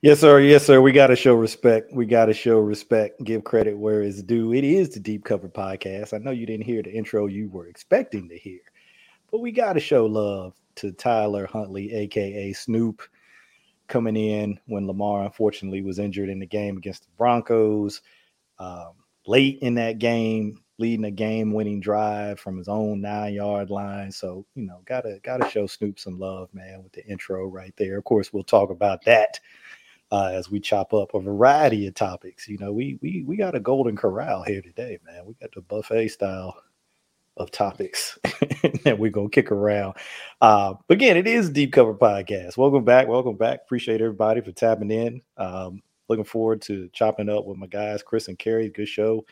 Yes, sir. Yes, sir. We got to show respect. We got to show respect. Give credit where it's due. It is the Deep Cover Podcast. I know you didn't hear the intro you were expecting to hear, but we got to show love to Tyler Huntley, aka Snoop, coming in when Lamar unfortunately was injured in the game against the Broncos. Um, late in that game, leading a game-winning drive from his own nine-yard line. So you know, gotta gotta show Snoop some love, man, with the intro right there. Of course, we'll talk about that uh, as we chop up a variety of topics. You know, we we we got a golden corral here today, man. We got the buffet style of topics that we're gonna kick around. Uh, again, it is Deep Cover Podcast. Welcome back, welcome back. Appreciate everybody for tapping in. Um, looking forward to chopping up with my guys, Chris and Kerry. Good show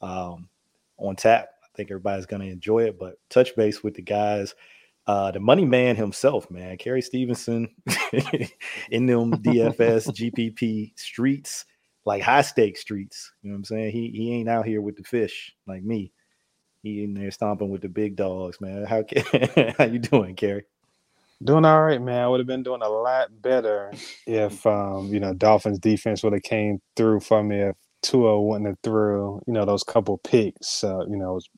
um, on tap. I think everybody's gonna enjoy it. But touch base with the guys uh, the money man himself, man, Kerry Stevenson in them DFS GPP streets, like high stake streets. You know what I'm saying? He he ain't out here with the fish like me. He in there stomping with the big dogs, man. How how you doing, Kerry? Doing all right, man. I would have been doing a lot better if um, you know, Dolphins defense would have came through for me if Tua wouldn't have threw, you know, those couple picks. Uh, you know, it was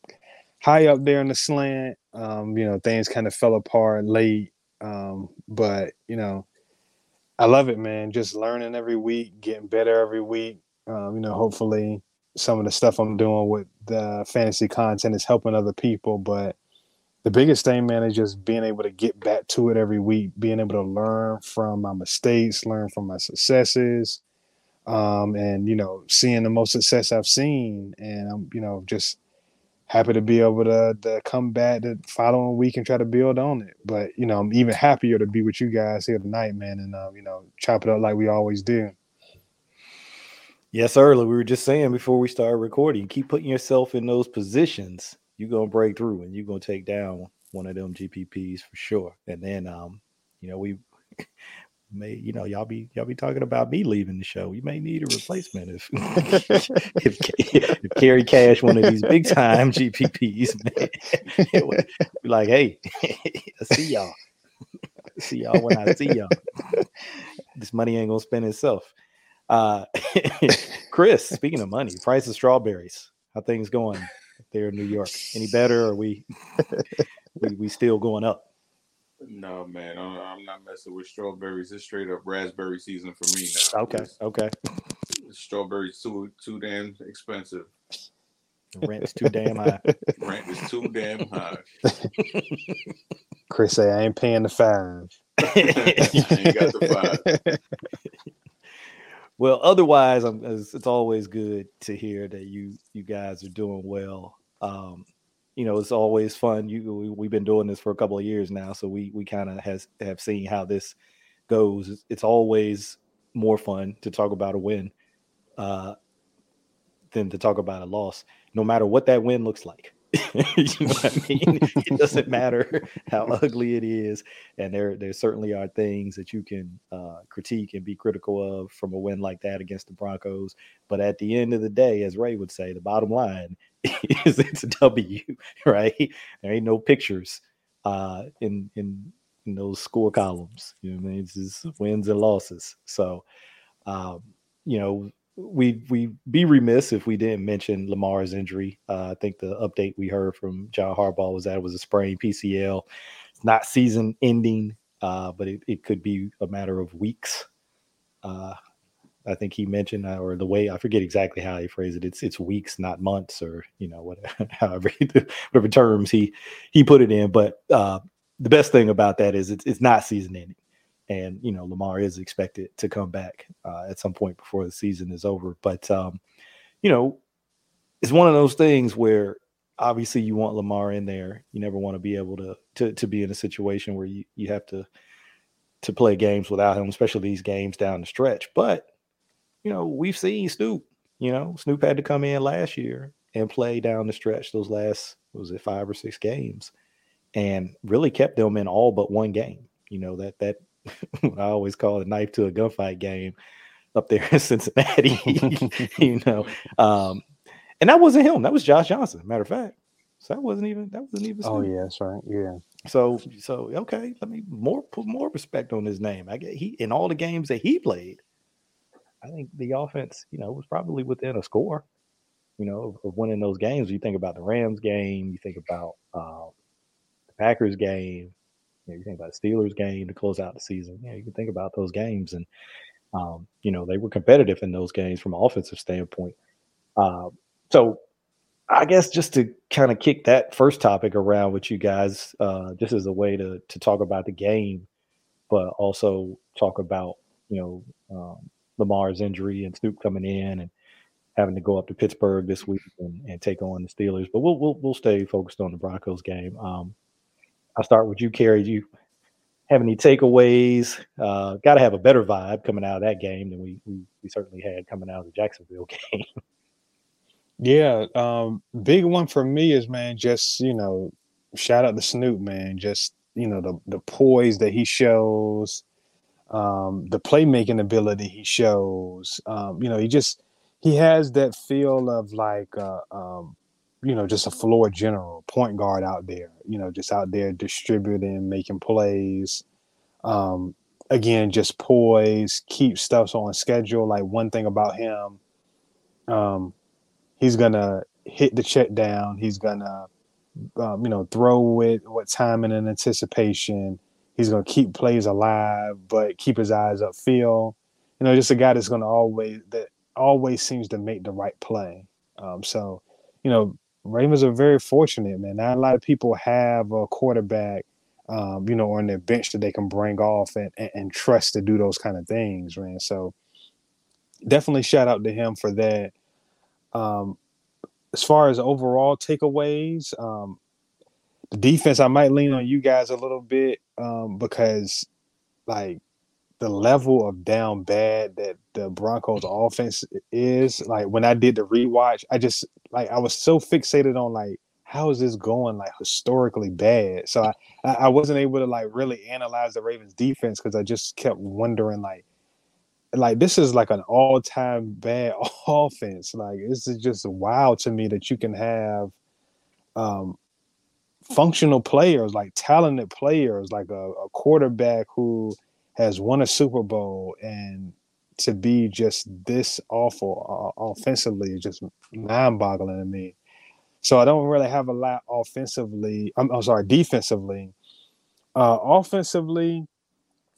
high up there in the slant. Um, you know, things kind of fell apart late. Um, but you know, I love it, man. Just learning every week, getting better every week. Um, you know, hopefully some of the stuff I'm doing with the fantasy content is helping other people. But the biggest thing, man, is just being able to get back to it every week, being able to learn from my mistakes, learn from my successes, um, and you know, seeing the most success I've seen, and I'm, you know, just happy to be able to, to come back the following week and try to build on it. But you know, I'm even happier to be with you guys here tonight, man, and uh, you know, chop it up like we always do. Yes, earlier we were just saying before we started recording, keep putting yourself in those positions. You're gonna break through and you're gonna take down one of them GPPs for sure. And then um, you know, we may you know y'all be y'all be talking about me leaving the show. You may need a replacement if if, if Kerry Cash one of these big time GPPs, man, be like, hey, I see y'all. see y'all when I see y'all. this money ain't gonna spend itself. Uh Chris, speaking of money, price of strawberries. How things going there in New York? Any better? Or are we we, we still going up? No, man, I'm I'm not messing with strawberries. It's straight up raspberry season for me now. Okay, It's- okay. Strawberries too too damn expensive. Rent's too damn high. Rent is too damn high. Chris say I ain't paying the five. I ain't got the five. well, otherwise, I'm, it's, it's always good to hear that you you guys are doing well. Um, you know, it's always fun. You we, we've been doing this for a couple of years now, so we we kind of has have seen how this goes. It's, it's always more fun to talk about a win uh, than to talk about a loss, no matter what that win looks like. you know what I mean? it doesn't matter how ugly it is, and there there certainly are things that you can uh, critique and be critical of from a win like that against the Broncos. But at the end of the day, as Ray would say, the bottom line is it's a W, right? There ain't no pictures uh, in in in those score columns. You know, what I mean, it's just wins and losses. So, um, you know, we we be remiss if we didn't mention Lamar's injury. Uh, I think the update we heard from John Harbaugh was that it was a sprained PCL. It's not season ending, uh, but it, it could be a matter of weeks. Uh, I think he mentioned, uh, or the way I forget exactly how he phrased it. It's it's weeks, not months, or you know whatever, however whatever terms he he put it in. But uh, the best thing about that is it's it's not season ending and you know Lamar is expected to come back uh, at some point before the season is over. But um, you know, it's one of those things where obviously you want Lamar in there. You never want to be able to to to be in a situation where you you have to to play games without him, especially these games down the stretch. But you know, we've seen Snoop. You know, Snoop had to come in last year and play down the stretch those last was it five or six games, and really kept them in all but one game. You know that that I always call a knife to a gunfight game up there in Cincinnati. you know, um, and that wasn't him. That was Josh Johnson. Matter of fact. So that wasn't even that wasn't even. Oh Snoop. yeah, that's right. Yeah. So so okay, let me more put more respect on his name. I get he in all the games that he played. I think the offense, you know, was probably within a score. You know, of, of winning those games. You think about the Rams game. You think about uh, the Packers game. You, know, you think about the Steelers game to close out the season. Yeah, you can think about those games, and um, you know they were competitive in those games from an offensive standpoint. Uh, so I guess just to kind of kick that first topic around with you guys, uh, just as a way to to talk about the game, but also talk about you know um, Lamar's injury and Snoop coming in and having to go up to Pittsburgh this week and, and take on the Steelers. But we'll we'll we'll stay focused on the Broncos game. Um, I'll start with you, Kerry. Do you have any takeaways? Uh, Got to have a better vibe coming out of that game than we, we we certainly had coming out of the Jacksonville game. Yeah, um, big one for me is man, just you know, shout out to Snoop, man. Just you know, the the poise that he shows, um, the playmaking ability he shows. Um, you know, he just he has that feel of like uh, um, you know, just a floor general, point guard out there, you know, just out there distributing, making plays. Um, again, just poise, keep stuff on schedule. Like one thing about him, um, he's gonna hit the check down. He's gonna, um, you know, throw it with what timing and anticipation. He's gonna keep plays alive, but keep his eyes upfield. You know, just a guy that's gonna always that always seems to make the right play. Um, so, you know, Ravens are very fortunate, man. Not a lot of people have a quarterback, um, you know, on their bench that they can bring off and, and, and trust to do those kind of things, man. So, definitely shout out to him for that. Um, as far as overall takeaways, um, the defense, I might lean on you guys a little bit um, because, like, the level of down bad that the Broncos offense is, like, when I did the rewatch, I just, like, I was so fixated on, like, how is this going, like, historically bad? So I, I wasn't able to, like, really analyze the Ravens defense because I just kept wondering, like, like this is like an all-time bad offense. Like this is just wild to me that you can have um functional players, like talented players, like a, a quarterback who has won a Super Bowl and to be just this awful uh, offensively is just mind-boggling to me. So I don't really have a lot offensively. I'm, I'm sorry, defensively. Uh, offensively,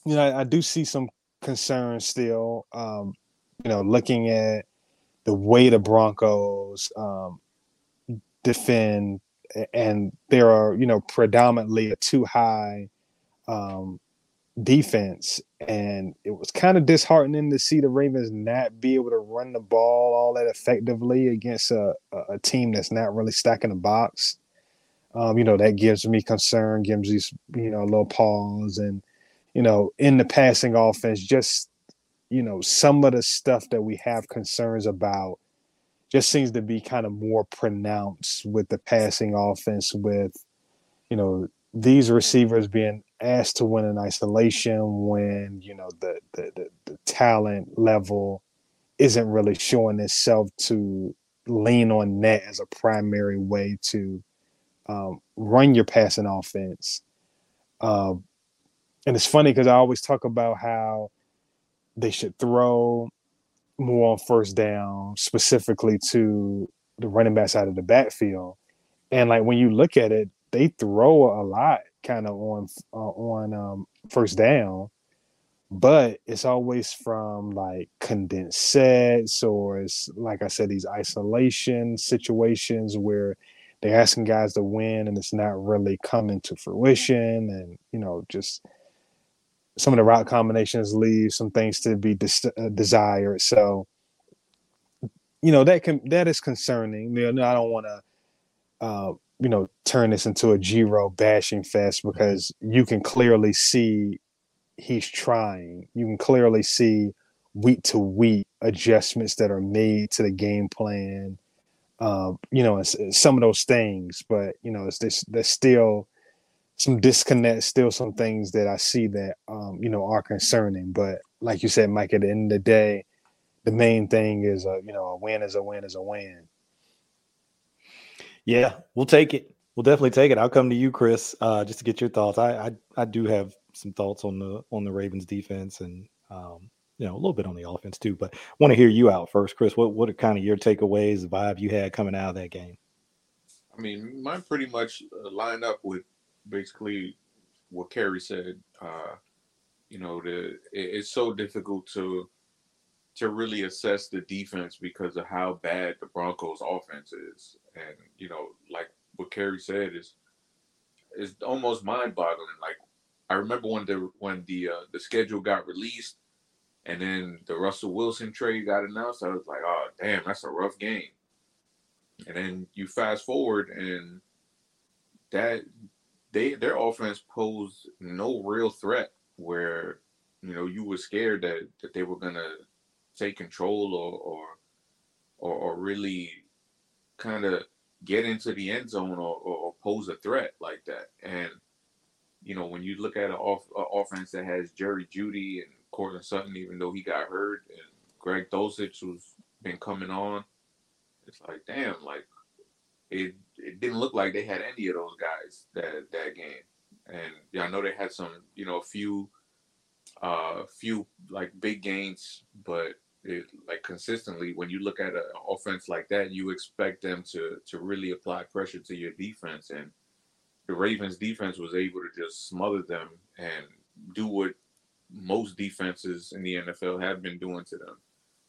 you know, I, I do see some concerns still. Um, you know, looking at the way the Broncos um, defend, and there are you know predominantly a two high um, defense, and it was kind of disheartening to see the Ravens not be able to run the ball all that effectively against a, a, team that's not really stacking the box. Um, you know, that gives me concern, gives me, you know, a little pause. And, you know, in the passing offense, just, you know, some of the stuff that we have concerns about just seems to be kind of more pronounced with the passing offense, with, you know, these receivers being asked to win in isolation when, you know, the, the, the, the talent level isn't really showing itself to lean on that as a primary way to um, run your passing offense. Um, and it's funny because I always talk about how they should throw more on first down, specifically to the running back side of the backfield. And like when you look at it, they throw a lot kind of on uh, on um, first down, but it's always from like condensed sets or it's like I said, these isolation situations where they're asking guys to win and it's not really coming to fruition and you know just some of the route combinations leave some things to be uh, desired. So you know that can that is concerning. You know i don't want to uh, you know turn this into a Giro bashing fest because you can clearly see he's trying. You can clearly see week to week adjustments that are made to the game plan um, you know, it's, it's some of those things, but you know, it's this, there's still some disconnect, still some things that I see that, um, you know, are concerning. But like you said, Mike, at the end of the day, the main thing is, a, you know, a win is a win is a win. Yeah, we'll take it. We'll definitely take it. I'll come to you, Chris, uh, just to get your thoughts. I, I I do have some thoughts on the on the Ravens defense and um, you know a little bit on the offense too. But want to hear you out first, Chris. What what are kind of your takeaways, the vibe you had coming out of that game? I mean, mine pretty much uh, lined up with basically what Kerry said. Uh, you know, the it, it's so difficult to to really assess the defense because of how bad the Broncos offense is. And, you know, like what Kerry said is is almost mind boggling. Like I remember when the when the uh, the schedule got released and then the Russell Wilson trade got announced, I was like, oh damn, that's a rough game. And then you fast forward and that they their offense posed no real threat where you know you were scared that that they were gonna take control or or or, or really kind of get into the end zone or, or, or, pose a threat like that. And you know, when you look at an off, offense that has Jerry Jeudy and Courtland Sutton, even though he got hurt, and Greg Dulcich who's been coming on, it's like damn, like it it didn't look like they had any of those guys that that game. And yeah, I know they had some, you know, a few uh few like big gains, but it, like consistently when you look at an offense like that, you expect them to to really apply pressure to your defense, and the Ravens defense was able to just smother them and do what most defenses in the NFL have been doing to them.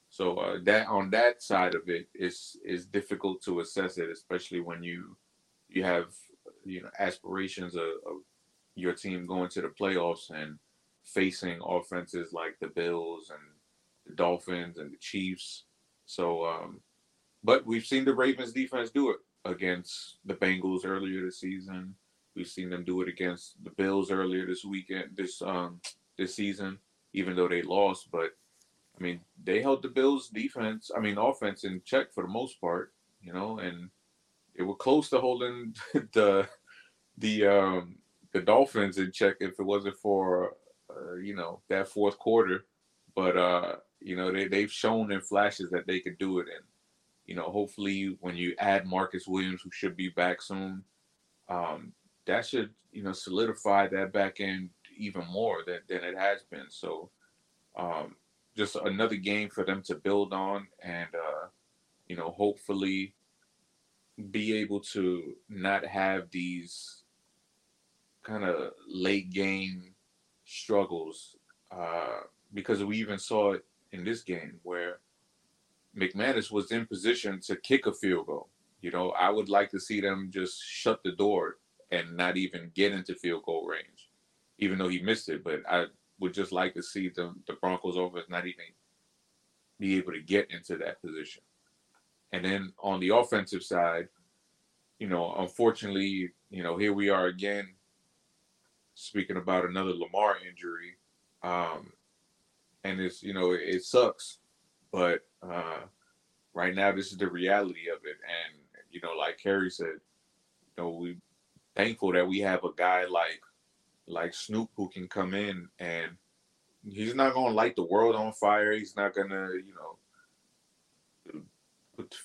So uh, that on that side of it is is difficult to assess it, especially when you you have you know aspirations of, of your team going to the playoffs and facing offenses like the Bills and the Dolphins and the Chiefs. So, um, but we've seen the Ravens defense do it against the Bengals earlier this season. We've seen them do it against the Bills earlier this weekend, this um, this season, even though they lost. But I mean, they held the Bills defense, I mean, offense in check for the most part, you know, and they were close to holding the the um, the Dolphins in check if it wasn't for uh, you know that fourth quarter. But uh, you know, they they've shown in flashes that they could do it, and you know, hopefully when you add Marcus Williams, who should be back soon, um, that should you know solidify that back end even more than than it has been. So, um, just another game for them to build on, and uh, you know, hopefully be able to not have these kind of late game struggles uh, because we even saw it in this game where McManus was in position to kick a field goal. You know, I would like to see them just shut the door and not even get into field goal range, even though he missed it. But I would just like to see the, the Broncos offense not even be able to get into that position. And then on the offensive side, you know, unfortunately, you know, here we are again speaking about another Lamar injury. Um, and it's you know it, sucks, but uh, right now this is the reality of it. And you know, like Kerry said, you know, we thankful that we have a guy like like Snoop who can come in and he's not gonna light the world on fire. He's not gonna you know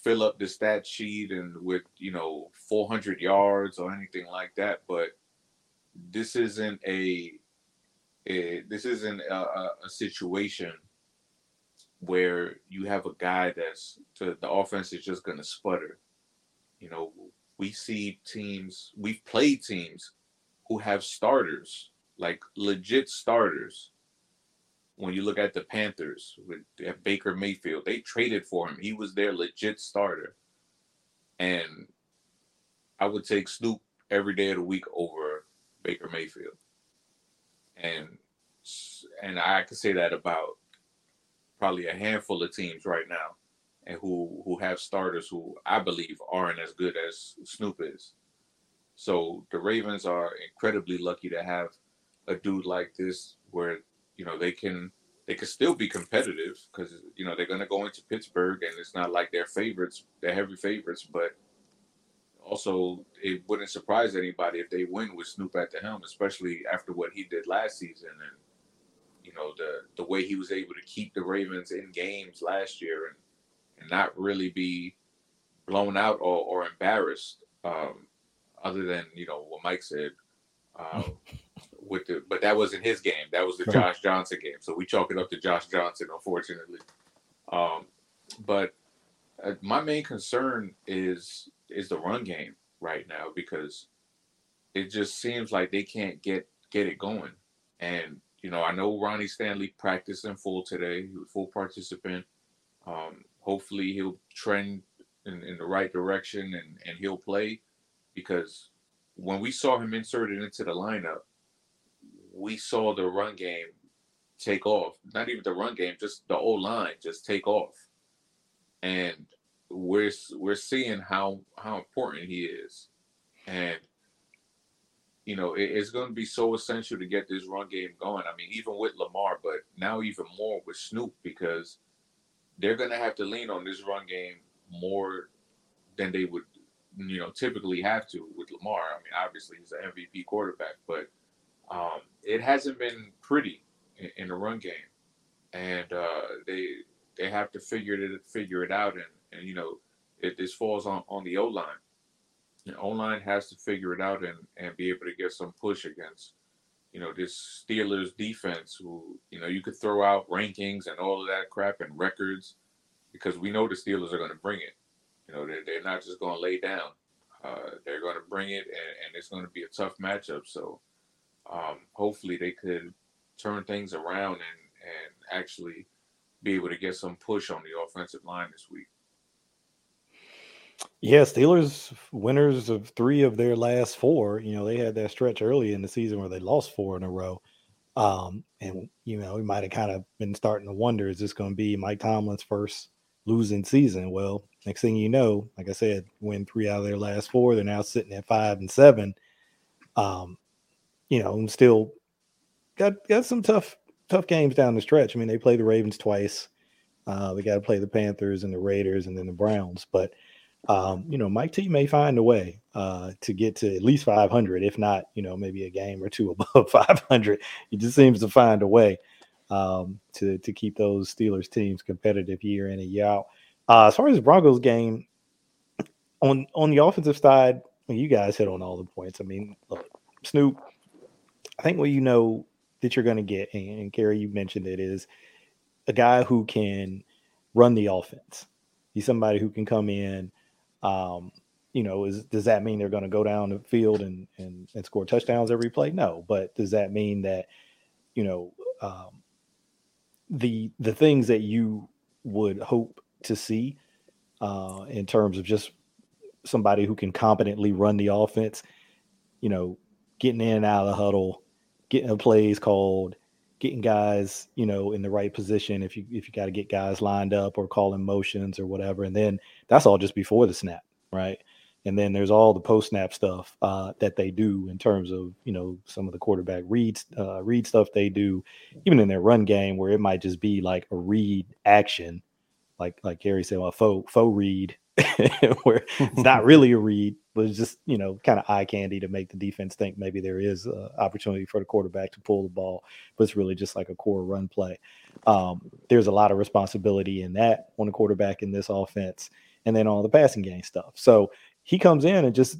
fill up the stat sheet and with you know 400 yards or anything like that. But this isn't a it, this isn't a, a, situation where you have a guy that's to, the offense is just going to sputter. You know, we see teams, we've played teams who have starters, like legit starters. When you look at the Panthers with Baker Mayfield, they traded for him. He was their legit starter. And I would take Snoop every day of the week over Baker Mayfield and and I could say that about probably a handful of teams right now, and who who have starters who I believe aren't as good as Snoop is. So the Ravens are incredibly lucky to have a dude like this, where you know they can they can still be competitive because you know they're going to go into Pittsburgh, and it's not like they're favorites, they're heavy favorites, but also it wouldn't surprise anybody if they win with Snoop at the helm, especially after what he did last season and you know the the way he was able to keep the Ravens in games last year and and not really be blown out or, or embarrassed. Um, other than you know what Mike said. Uh, with the, but that wasn't his game. That was the Josh Johnson game. So we chalk it up to Josh Johnson, unfortunately. Um, but uh, my main concern is is the run game right now because it just seems like they can't get get it going. And you know, I know Ronnie Stanley practiced in full today. He was full participant. Um, hopefully, he'll trend in, in the right direction and and he'll play because when we saw him inserted into the lineup, we saw the run game take off. Not even the run game, just the old line just take off. And we're we're seeing how how important he is. And you know, it, it's going to be so essential to get this run game going. I mean, even with Lamar, but now even more with Snoop because they're going to have to lean on this run game more than they would, you know, typically have to with Lamar. I mean, obviously he's an MVP quarterback, but um, it hasn't been pretty in, in the run game, and uh, they they have to figure it figure it out, and and you know, it this falls on on the O line. The O line has to figure it out and and be able to get some push against, you know, this Steelers defense. Who you know you could throw out rankings and all of that crap and records, because we know the Steelers are going to bring it. You know, they're, they're not just going to lay down. Uh, they're going to bring it, and, and it's going to be a tough matchup. So um, hopefully they could turn things around and and actually be able to get some push on the offensive line this week. Yeah, Steelers winners of three of their last four. You know, they had that stretch early in the season where they lost four in a row. Um, and you know, we might have kind of been starting to wonder, is this going to be Mike Tomlin's first losing season? Well, next thing you know, like I said, win three out of their last four. They're now sitting at five and seven. Um, you know, still got got some tough tough games down the stretch. I mean, they play the Ravens twice. Uh, they got to play the Panthers and the Raiders and then the Browns. But um, you know, Mike T may find a way uh, to get to at least 500, if not, you know, maybe a game or two above 500. He just seems to find a way um, to to keep those Steelers teams competitive year in and year out. Uh, as far as the Broncos game, on on the offensive side, you guys hit on all the points. I mean, look, Snoop I think what you know that you're going to get, and, and Gary, you mentioned it, is a guy who can run the offense. He's somebody who can come in. Um, you know, is does that mean they're going to go down the field and, and and score touchdowns every play? No, but does that mean that you know um, the the things that you would hope to see uh, in terms of just somebody who can competently run the offense? You know, getting in and out of the huddle, getting plays called, getting guys, you know, in the right position. If you if you got to get guys lined up or calling motions or whatever, and then that's all just before the snap, right? And then there's all the post snap stuff uh, that they do in terms of you know some of the quarterback reads uh, read stuff they do, even in their run game where it might just be like a read action, like like Gary said, well, faux faux read, where it's not really a read, but it's just you know kind of eye candy to make the defense think maybe there is an opportunity for the quarterback to pull the ball, but it's really just like a core run play. Um, there's a lot of responsibility in that on the quarterback in this offense, and then all the passing game stuff. So he comes in and just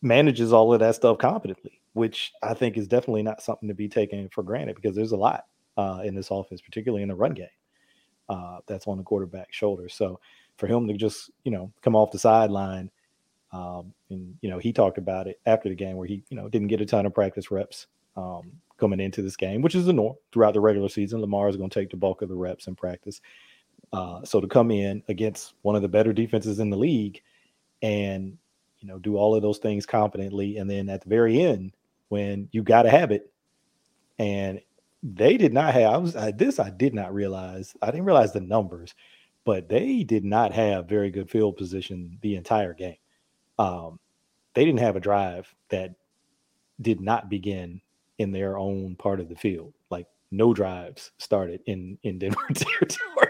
manages all of that stuff competently, which I think is definitely not something to be taken for granted because there's a lot uh, in this offense, particularly in the run game, uh, that's on the quarterback's shoulders. So for him to just you know come off the sideline um, and you know, he talked about it after the game where he, you know, didn't get a ton of practice reps um, coming into this game, which is the norm throughout the regular season. Lamar is going to take the bulk of the reps in practice. Uh, so to come in against one of the better defenses in the league and you know do all of those things competently, and then at the very end when you got to have it, and they did not have. I was I, this I did not realize. I didn't realize the numbers, but they did not have very good field position the entire game um, they didn't have a drive that did not begin in their own part of the field. Like no drives started in in Denver territory.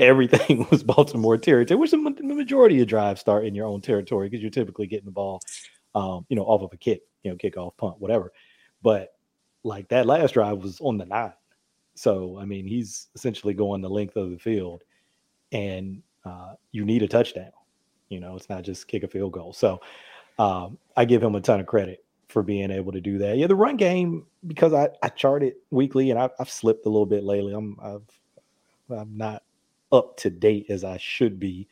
Everything was Baltimore territory, which the majority of drives start in your own territory because you're typically getting the ball, um, you know, off of a kick, you know, kickoff, punt, whatever. But like that last drive was on the nine, so I mean, he's essentially going the length of the field, and uh, you need a touchdown. You know, it's not just kick a field goal. So um, I give him a ton of credit for being able to do that. Yeah, the run game because I, I chart it weekly and I, I've slipped a little bit lately. I'm I've I'm not up to date as I should be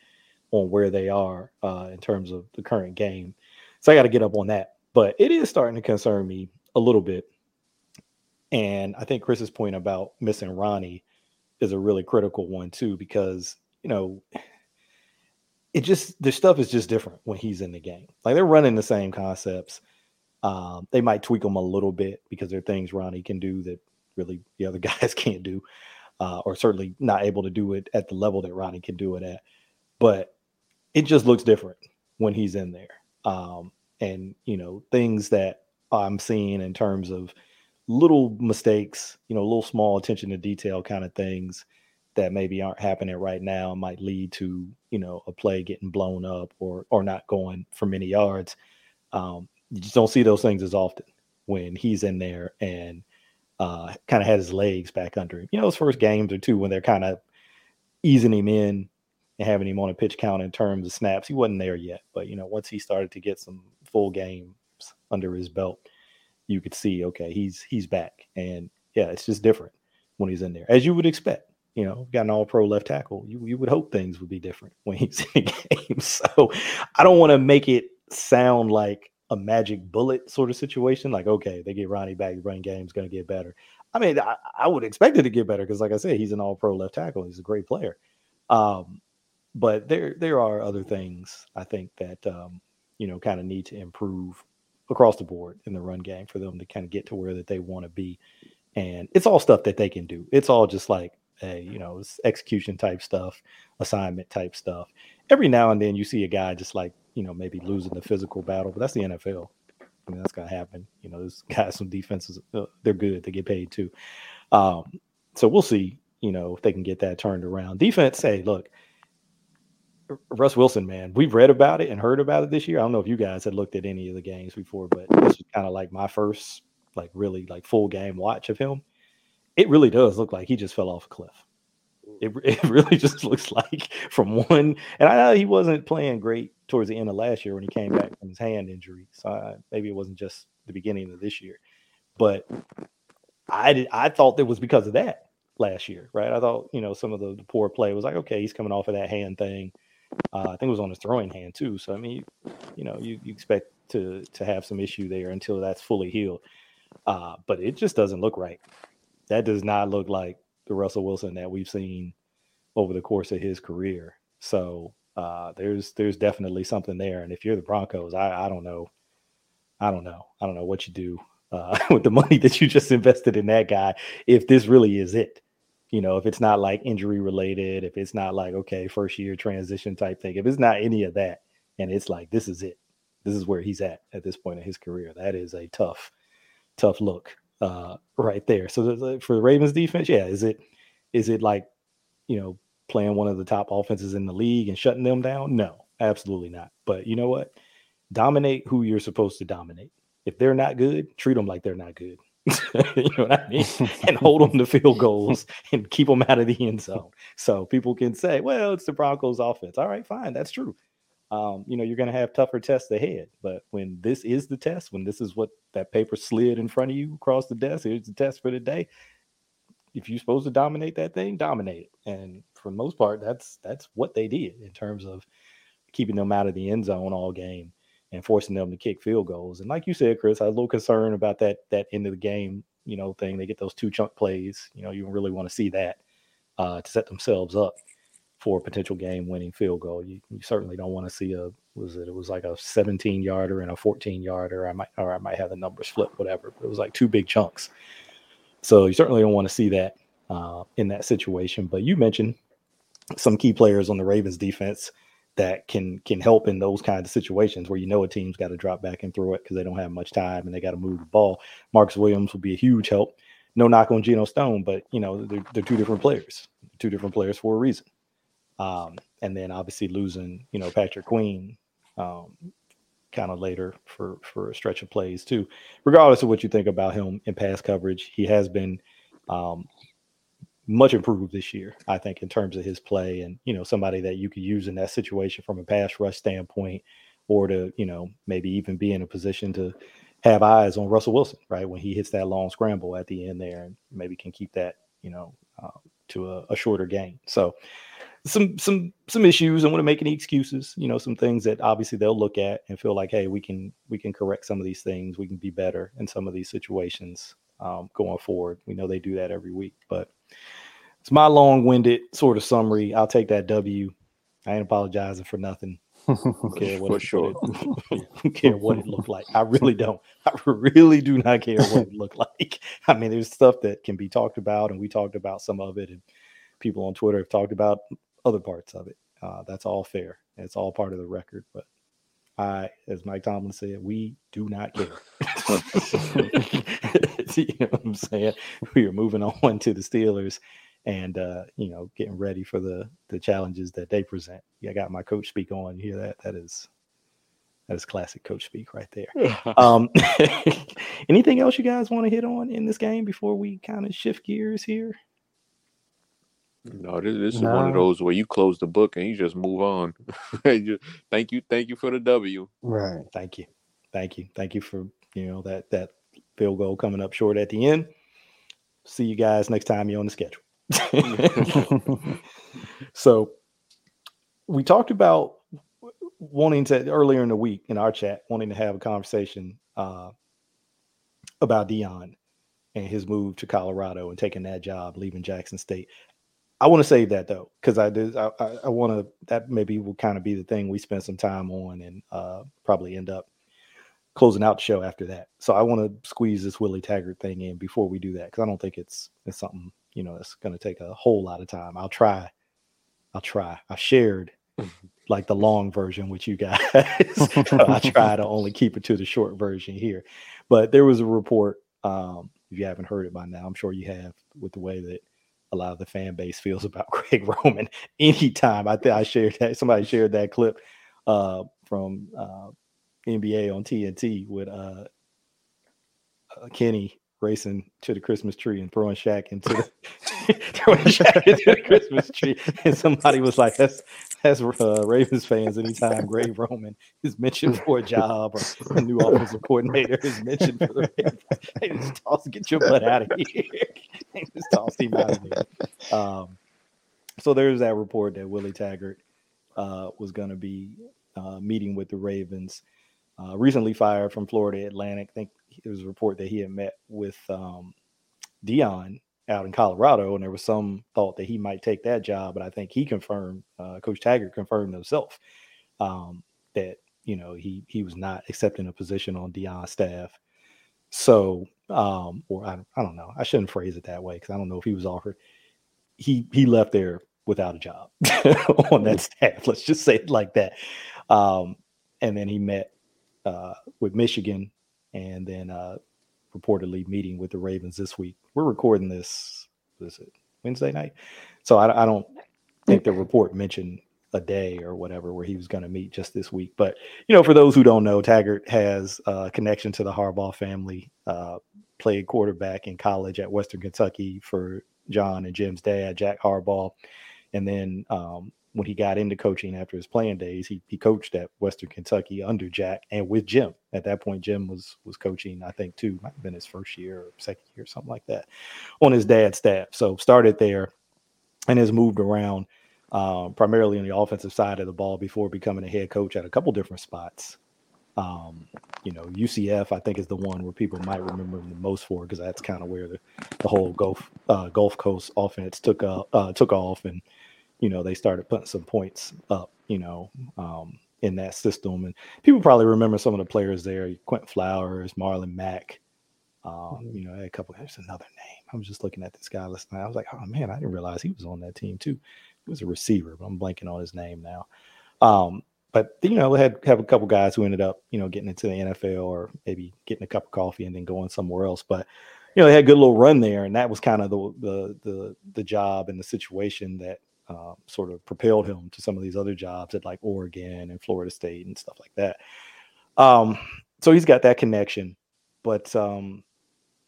on where they are uh, in terms of the current game. So I got to get up on that. But it is starting to concern me a little bit. And I think Chris's point about missing Ronnie is a really critical one too, because you know it just the stuff is just different when he's in the game. Like they're running the same concepts. Um, they might tweak them a little bit because there are things Ronnie can do that really the other guys can't do, uh, or certainly not able to do it at the level that Ronnie can do it at. But it just looks different when he's in there. Um, and you know things that I'm seeing in terms of little mistakes, you know, little small attention to detail kind of things that maybe aren't happening right now might lead to you know a play getting blown up or or not going for many yards. Um, you just don't see those things as often when he's in there and uh, kind of had his legs back under him. You know, those first games or two when they're kind of easing him in and having him on a pitch count in terms of snaps. He wasn't there yet, but you know, once he started to get some full games under his belt, you could see, okay, he's he's back, and yeah, it's just different when he's in there, as you would expect. You know, got an all-pro left tackle. You you would hope things would be different when he's in the game. So I don't want to make it sound like a magic bullet sort of situation. Like, okay, they get Ronnie back, the running game's going to get better. I mean, I, I, would expect it to get better because, like I said, he's an all-pro left tackle. He's a great player. Um, but there there are other things I think that um, you know kind of need to improve across the board in the run game for them to kind of get to where that they want to be. And it's all stuff that they can do. It's all just like a you know execution type stuff, assignment type stuff. Every now and then you see a guy just like you know maybe losing the physical battle, but that's the NFL. I mean that's gonna happen. You know, those guys, some defenses, uh, they're good. They get paid too. Um, so we'll see. You know if they can get that turned around. Defense, hey, look, Russ Wilson, man, we've read about it and heard about it this year. I don't know if you guys had looked at any of the games before, but this was kind of like my first, like really like full game watch of him. It really does look like he just fell off a cliff. It, it really just looks like from one, and I know he wasn't playing great towards the end of last year when he came back from his hand injury. So I, maybe it wasn't just the beginning of this year, but I did. I thought it was because of that last year, right? I thought you know some of the, the poor play was like, okay, he's coming off of that hand thing uh, I think it was on his throwing hand too. So I mean, you, you know, you, you, expect to to have some issue there until that's fully healed. Uh, but it just doesn't look right. That does not look like the Russell Wilson that we've seen over the course of his career. So uh, there's there's definitely something there. And if you're the Broncos, I, I don't know, I don't know, I don't know what you do uh, with the money that you just invested in that guy. If this really is it, you know, if it's not like injury related, if it's not like, okay, first year transition type thing, if it's not any of that, and it's like, this is it, this is where he's at at this point in his career, that is a tough, tough look uh, right there. So for the Ravens defense, yeah, is it, is it like, you know, playing one of the top offenses in the league and shutting them down? No, absolutely not. But you know what? Dominate who you're supposed to dominate. If they're not good, treat them like they're not good. you know what I mean? and hold them to field goals and keep them out of the end zone. So people can say, well, it's the Broncos offense. All right, fine. That's true. Um, you know, you're going to have tougher tests ahead. But when this is the test, when this is what that paper slid in front of you across the desk, here's the test for the day. If you're supposed to dominate that thing, dominate it. And for the most part, that's that's what they did in terms of keeping them out of the end zone all game and forcing them to kick field goals. And like you said, Chris, I was a little concerned about that that end of the game, you know, thing. They get those two chunk plays. You know, you really want to see that uh, to set themselves up for a potential game winning field goal. You, you certainly don't want to see a was it it was like a 17 yarder and a 14 yarder. I might or I might have the numbers flip, whatever. But it was like two big chunks. So you certainly don't want to see that uh, in that situation. But you mentioned some key players on the Ravens defense that can can help in those kinds of situations where you know a team's got to drop back and throw it because they don't have much time and they got to move the ball. Marcus Williams will be a huge help. No knock on Geno Stone, but you know they're, they're two different players, two different players for a reason. Um, and then obviously losing, you know, Patrick Queen, um, kind of later for for a stretch of plays too. Regardless of what you think about him in pass coverage, he has been um, much improved this year, I think, in terms of his play and, you know, somebody that you could use in that situation from a pass rush standpoint or to you know maybe even be in a position to have eyes on Russell Wilson, right? When he hits that long scramble at the end there, and maybe can keep that, you know, uh, to a, a, shorter game. So some some some issues. I want to make any excuses. You know, some things that obviously they'll look at and feel like, hey, we can we can correct some of these things. We can be better in some of these situations um, going forward. We know they do that every week, but it's my long-winded sort of summary. I'll take that W. I ain't apologizing for nothing. care what For it, sure. What it, care what it looked like. I really don't. I really do not care what it looked like. I mean, there's stuff that can be talked about, and we talked about some of it, and people on Twitter have talked about other parts of it. Uh, that's all fair. It's all part of the record. But I, as Mike Tomlin said, we do not care. you know what I'm saying? We are moving on to the Steelers and uh, you know, getting ready for the the challenges that they present. Yeah, I got my coach speak on. You hear that? That is that is classic coach speak right there. um, anything else you guys want to hit on in this game before we kind of shift gears here? No, this, this is no. one of those where you close the book and you just move on. thank you, thank you for the W. Right. Thank you, thank you, thank you for you know that that field goal coming up short at the end. See you guys next time you're on the schedule. so we talked about wanting to earlier in the week in our chat, wanting to have a conversation uh, about Deion and his move to Colorado and taking that job, leaving Jackson State. I want to save that though, because I did. I, I, I want to. That maybe will kind of be the thing we spend some time on, and uh, probably end up closing out the show after that. So I want to squeeze this Willie Taggart thing in before we do that, because I don't think it's it's something you know it's going to take a whole lot of time. I'll try. I'll try. I shared like the long version with you guys. I try to only keep it to the short version here. But there was a report. Um, if you haven't heard it by now, I'm sure you have, with the way that a lot of the fan base feels about Greg Roman. Anytime I think I shared that, somebody shared that clip uh, from uh, NBA on TNT with uh, uh, Kenny racing to the Christmas tree and throwing Shaq into the throwing Shaq into the Christmas tree, and somebody was like, "That's that's uh, Ravens fans. Anytime Greg Roman is mentioned for a job or a new offensive coordinator is mentioned for the Ravens, they just toss, get your butt out of here. just toss him out of here. Um, so there's that report that Willie Taggart uh, was going to be uh, meeting with the Ravens. Uh, recently fired from Florida Atlantic. I think it was a report that he had met with um, Deion out in Colorado, and there was some thought that he might take that job. But I think he confirmed, uh, Coach Taggart confirmed himself um, that you know he he was not accepting a position on Deion's staff. So, um, or I, I don't know, I shouldn't phrase it that way because I don't know if he was offered. He he left there without a job on that staff. Let's just say it like that. Um, and then he met uh, with Michigan and then uh, reportedly meeting with the Ravens this week. We're recording this, is it Wednesday night? So I, I don't think the report mentioned a day or whatever where he was going to meet just this week. But you know, for those who don't know, Taggart has a connection to the Harbaugh family. Uh, played quarterback in college at Western Kentucky for John and Jim's dad, Jack Harbaugh, and then um, when he got into coaching after his playing days, he he coached at Western Kentucky under Jack and with Jim. At that point, Jim was was coaching, I think, too. Might have been his first year or second year, something like that, on his dad's staff. So started there and has moved around um, primarily on the offensive side of the ball before becoming a head coach at a couple different spots. Um, you know, UCF I think is the one where people might remember him the most for because that's kind of where the, the whole Gulf uh, Gulf Coast offense took uh, uh, took off and you know, they started putting some points up, you know, um, in that system. And people probably remember some of the players there, Quinton Flowers, Marlon Mack. Um, mm-hmm. you know, a couple, there's another name. I was just looking at this guy last night. I was like, oh man, I didn't realize he was on that team too. He was a receiver, but I'm blanking on his name now. Um, but you know, had have a couple guys who ended up, you know, getting into the NFL or maybe getting a cup of coffee and then going somewhere else. But you know, they had a good little run there, and that was kind of the the the the job and the situation that uh, sort of propelled him to some of these other jobs at like Oregon and Florida State and stuff like that. Um, so he's got that connection. But um,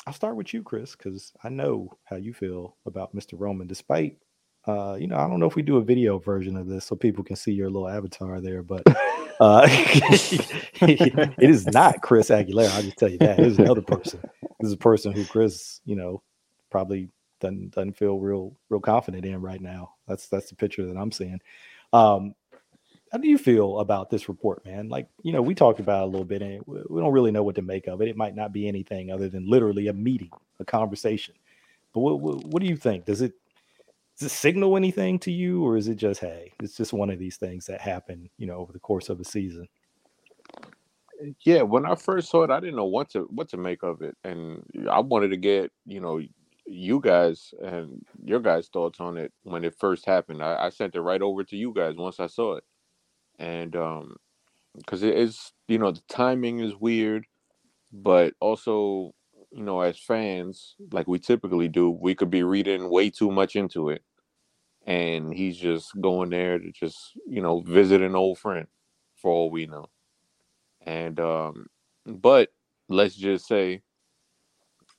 I'll start with you, Chris, because I know how you feel about Mr. Roman, despite uh, you know, I don't know if we do a video version of this so people can see your little avatar there, but Uh, it is not Chris Aguilera. I'll just tell you that. It is another person. This is a person who Chris, you know, probably doesn't doesn't feel real real confident in right now. That's that's the picture that I'm seeing. Um, how do you feel about this report, man? Like, you know, we talked about a little bit, and we don't really know what to make of it. It might not be anything other than literally a meeting, a conversation. But what, what, what do you think? Does it does it signal anything to you, or is it just hey, it's just one of these things that happen, you know, over the course of a season? Yeah, when I first saw it, I didn't know what to what to make of it, and I wanted to get you know you guys and your guys' thoughts on it when it first happened. I, I sent it right over to you guys once I saw it. And um because it is you know the timing is weird but also you know as fans like we typically do we could be reading way too much into it. And he's just going there to just you know visit an old friend for all we know. And um but let's just say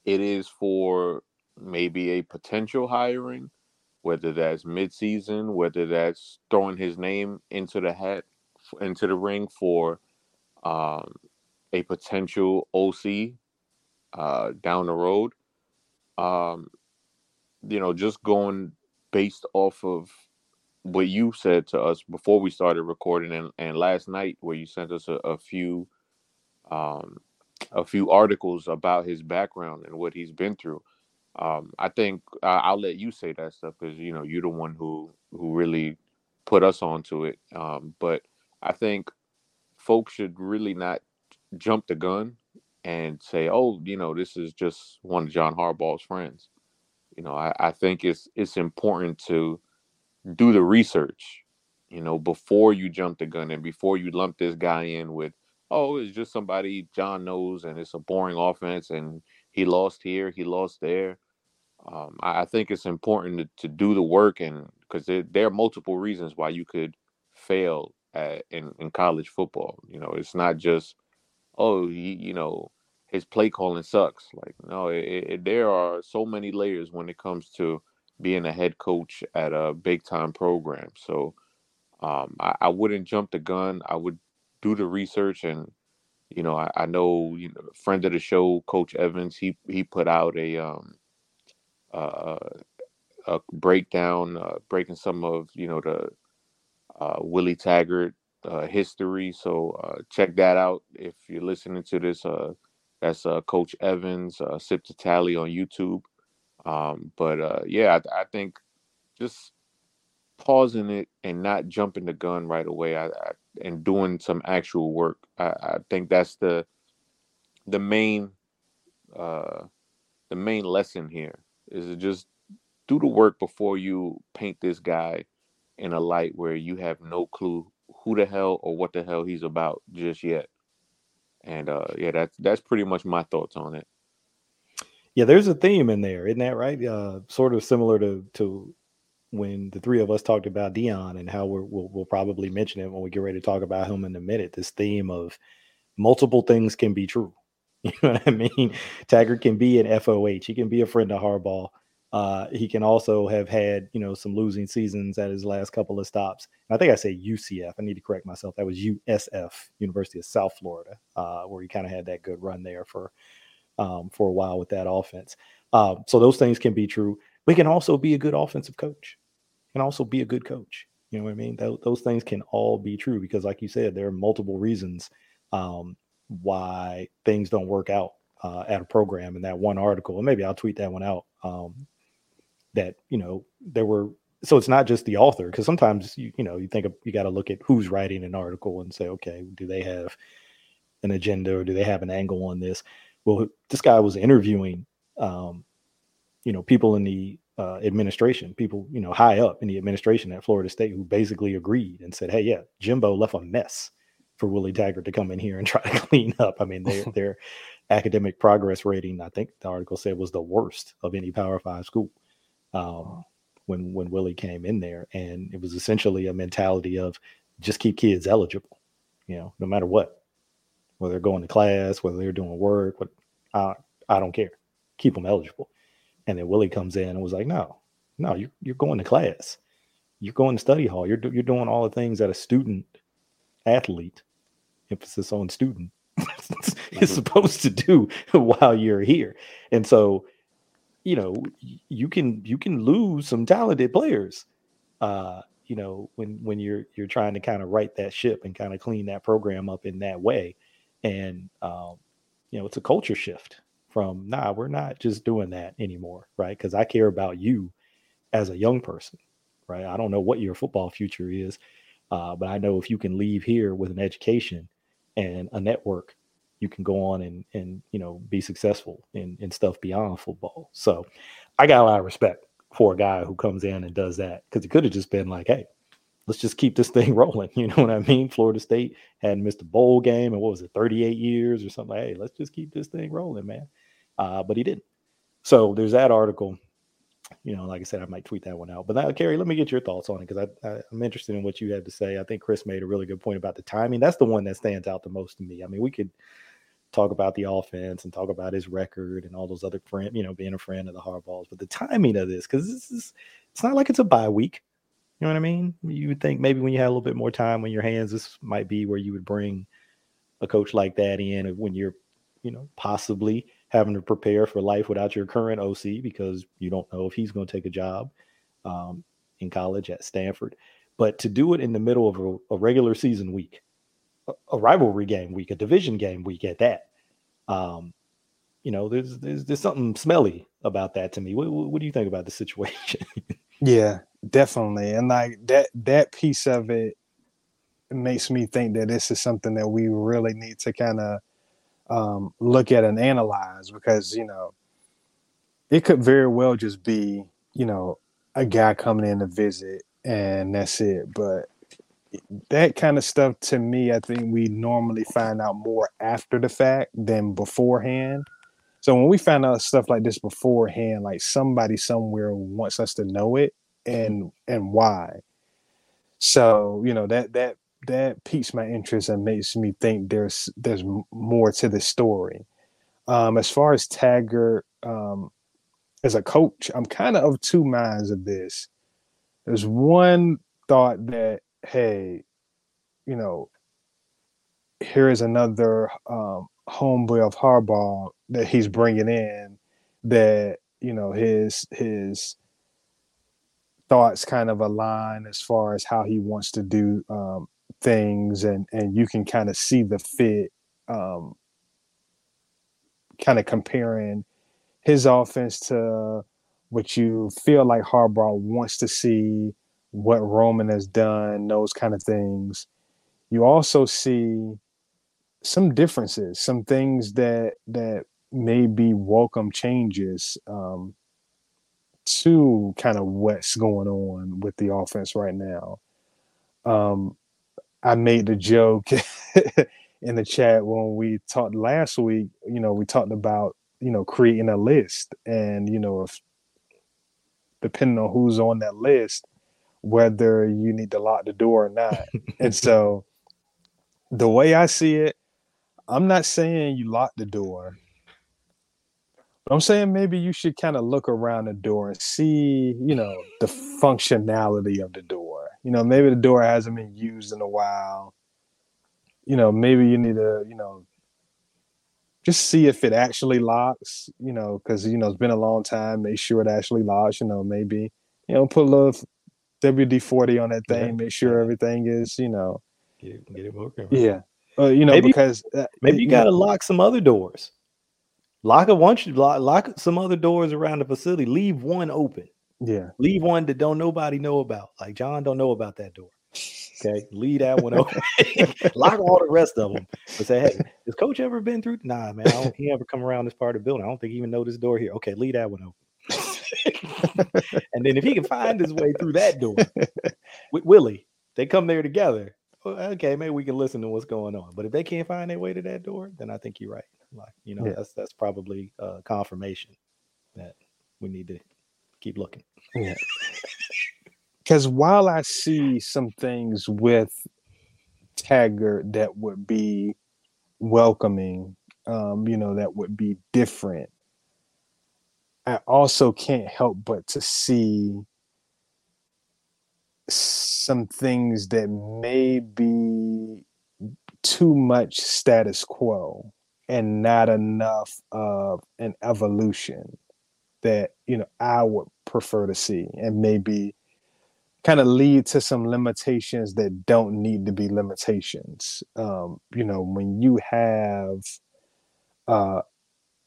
it is for maybe a potential hiring whether that's midseason whether that's throwing his name into the hat into the ring for um, a potential OC uh, down the road. Um, you know, just going based off of what you said to us before we started recording and, and last night where you sent us a, a few um, a few articles about his background and what he's been through. Um, I think uh, I'll let you say that stuff because you know you're the one who who really put us onto it. Um, but I think folks should really not jump the gun and say, "Oh, you know, this is just one of John Harbaugh's friends." You know, I, I think it's it's important to do the research, you know, before you jump the gun and before you lump this guy in with, "Oh, it's just somebody John knows and it's a boring offense and he lost here, he lost there." Um, I, I, think it's important to, to do the work and because there, there are multiple reasons why you could fail at, in in college football. You know, it's not just oh he you know his play calling sucks. Like no, it, it, there are so many layers when it comes to being a head coach at a big time program. So um, I, I, wouldn't jump the gun. I would do the research and you know I, I know you know friend of the show, Coach Evans. He he put out a um uh, a breakdown, uh, breaking some of you know the uh, Willie Taggart uh, history. So uh, check that out if you're listening to this. Uh, that's uh, Coach Evans, uh, Sip to Tally on YouTube. Um, but uh, yeah, I, I, think just pausing it and not jumping the gun right away I, I, and doing some actual work. I, I, think that's the the main uh, the main lesson here is to just do the work before you paint this guy in a light where you have no clue who the hell or what the hell he's about just yet. And uh yeah, that's that's pretty much my thoughts on it. Yeah, there's a theme in there, isn't that right? Uh sort of similar to to when the three of us talked about Deion and how we will we'll probably mention it when we get ready to talk about him in a minute. This theme of multiple things can be true. You know what I mean? Taggart can be an FOH. He can be a friend of Harbaugh. Uh, he can also have had, you know, some losing seasons at his last couple of stops. I think I say UCF. I need to correct myself. That was USF, University of South Florida, uh, where he kind of had that good run there for um, for a while with that offense. Uh, so those things can be true. We can also be a good offensive coach. Can also be a good coach. You know what I mean? Th- those things can all be true because, like you said, there are multiple reasons um, why things don't work out uh, at a program. In that one article, and maybe I'll tweet that one out. Um, that you know there were so it's not just the author because sometimes you you know you think of, you got to look at who's writing an article and say okay do they have an agenda or do they have an angle on this well this guy was interviewing um, you know people in the uh, administration. People you know high up in the administration at florida state who basically agreed and said hey yeah jimbo left a mess for willie taggart to come in here and try to clean up. I mean their their academic progress rating i think the article said was the worst of any power five school um, when when Willie came in there, and it was essentially a mentality of just keep kids eligible, you know, no matter what, whether they're going to class, whether they're doing work, what I I don't care, keep them eligible. And then Willie comes in and was like, no, no, you're, you're going to class, you're going to study hall, you're you're doing all the things that a student athlete emphasis on student, is supposed to do while you're here. And so, you know, you can you can lose some talented players. Uh, you know, when when you're you're trying to kind of right that ship and kind of clean that program up in that way. And um, you know, it's a culture shift from nah, we're not just doing that anymore, right? Because I care about you as a young person, right? I don't know what your football future is, uh, but I know if you can leave here with an education and a network, you can go on and and you know be successful in in stuff beyond football. So I got a lot of respect for a guy who comes in and does that because it could have just been like, hey, let's just keep this thing rolling. You know what I mean? Florida State hadn't missed a bowl game and what was it, 38 years or something. Hey, let's just keep this thing rolling, man. Uh, but he didn't. So there's that article. You know, like I said, I might tweet that one out. But now, Kerry, let me get your thoughts on it because I, I'm interested in what you had to say. I think Chris made a really good point about the timing. That's the one that stands out the most to me. I mean, we could talk about the offense and talk about his record and all those other friend, you know, being a friend of the Harbaughs, but the timing of this, because this is it's not like it's a bye week. You know what I mean? You would think maybe when you had a little bit more time on your hands, this might be where you would bring a coach like that in when you're, you know, possibly having to prepare for life without your current OC because you don't know if he's going to take a job um, in college at Stanford. But to do it in the middle of a, a regular season week, a, a, rivalry game week, a division game week at that, um, you know, there's, there's there's something smelly about that to me. What, what do you think about the situation? yeah, definitely, and like that that piece of it makes me think that this is something that we really need to kind of um, look at and analyze because you know it could very well just be you know a guy coming in to visit and that's it. But that kind of stuff to me i think we normally find out more after the fact than beforehand. So when we find out stuff like this beforehand like somebody somewhere wants us to know it and and why. So you know that that that piques my interest and makes me think there's there's more to the story. Um, as far as Taggart um, as a coach, I'm kind of of two minds of this. There's one thought that hey, you know, here is another um, homeboy of Harbaugh that he's bringing in that you know his his thoughts kind of align as far as how he wants to do um, things and and you can kind of see the fit um kind of comparing his offense to what you feel like Harbaugh wants to see, what Roman has done, those kind of things. You also see some differences, some things that that may be welcome changes um, to kind of what's going on with the offense right now. Um, I made the joke in the chat when we talked last week. You know, we talked about you know creating a list, and you know if depending on who's on that list, whether you need to lock the door or not. and so, the way I see it, I'm not saying you lock the door. But I'm saying maybe you should kind of look around the door and see, you know, the functionality of the door you know, maybe the door hasn't been used in a while. You know, maybe you need to, you know, just see if it actually locks, you know, because, you know, it's been a long time. Make sure it actually locks, you know, maybe, you know, put a little WD 40 on that thing, yeah. make sure everything is, you know, get it, get it working. Right? Yeah. Uh, you know, maybe, because uh, maybe you got to lock some other doors. Lock a once you lock, lock some other doors around the facility. Leave one open. Yeah. Leave one that don't nobody know about. Like John don't know about that door. Okay. Leave that one open. Lock all the rest of them. But say, hey, has coach ever been through? Nah, man. I don't, he ever come around this part of the building. I don't think he even know this door here. Okay, leave that one open. and then if he can find his way through that door with Willie, they come there together. Well, okay, maybe we can listen to what's going on. But if they can't find their way to that door, then I think you're right. Like, you know, yeah. that's that's probably a confirmation that we need to keep looking. Yeah. Because while I see some things with Taggart that would be welcoming, um, you know, that would be different, I also can't help but to see some things that may be too much status quo and not enough of an evolution that you know I would prefer to see and maybe kind of lead to some limitations that don't need to be limitations. Um, you know, when you have uh,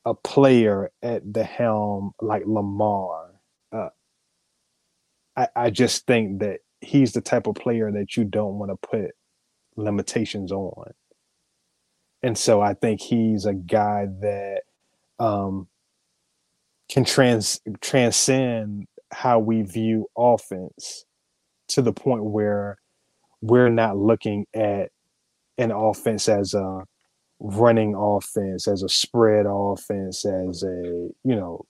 a player at the helm like Lamar, uh, I, I just think that he's the type of player that you don't want to put limitations on. And so I think he's a guy that um, can trans transcend how we view offense to the point where we're not looking at an offense as a running offense, as a spread offense, as a, you know,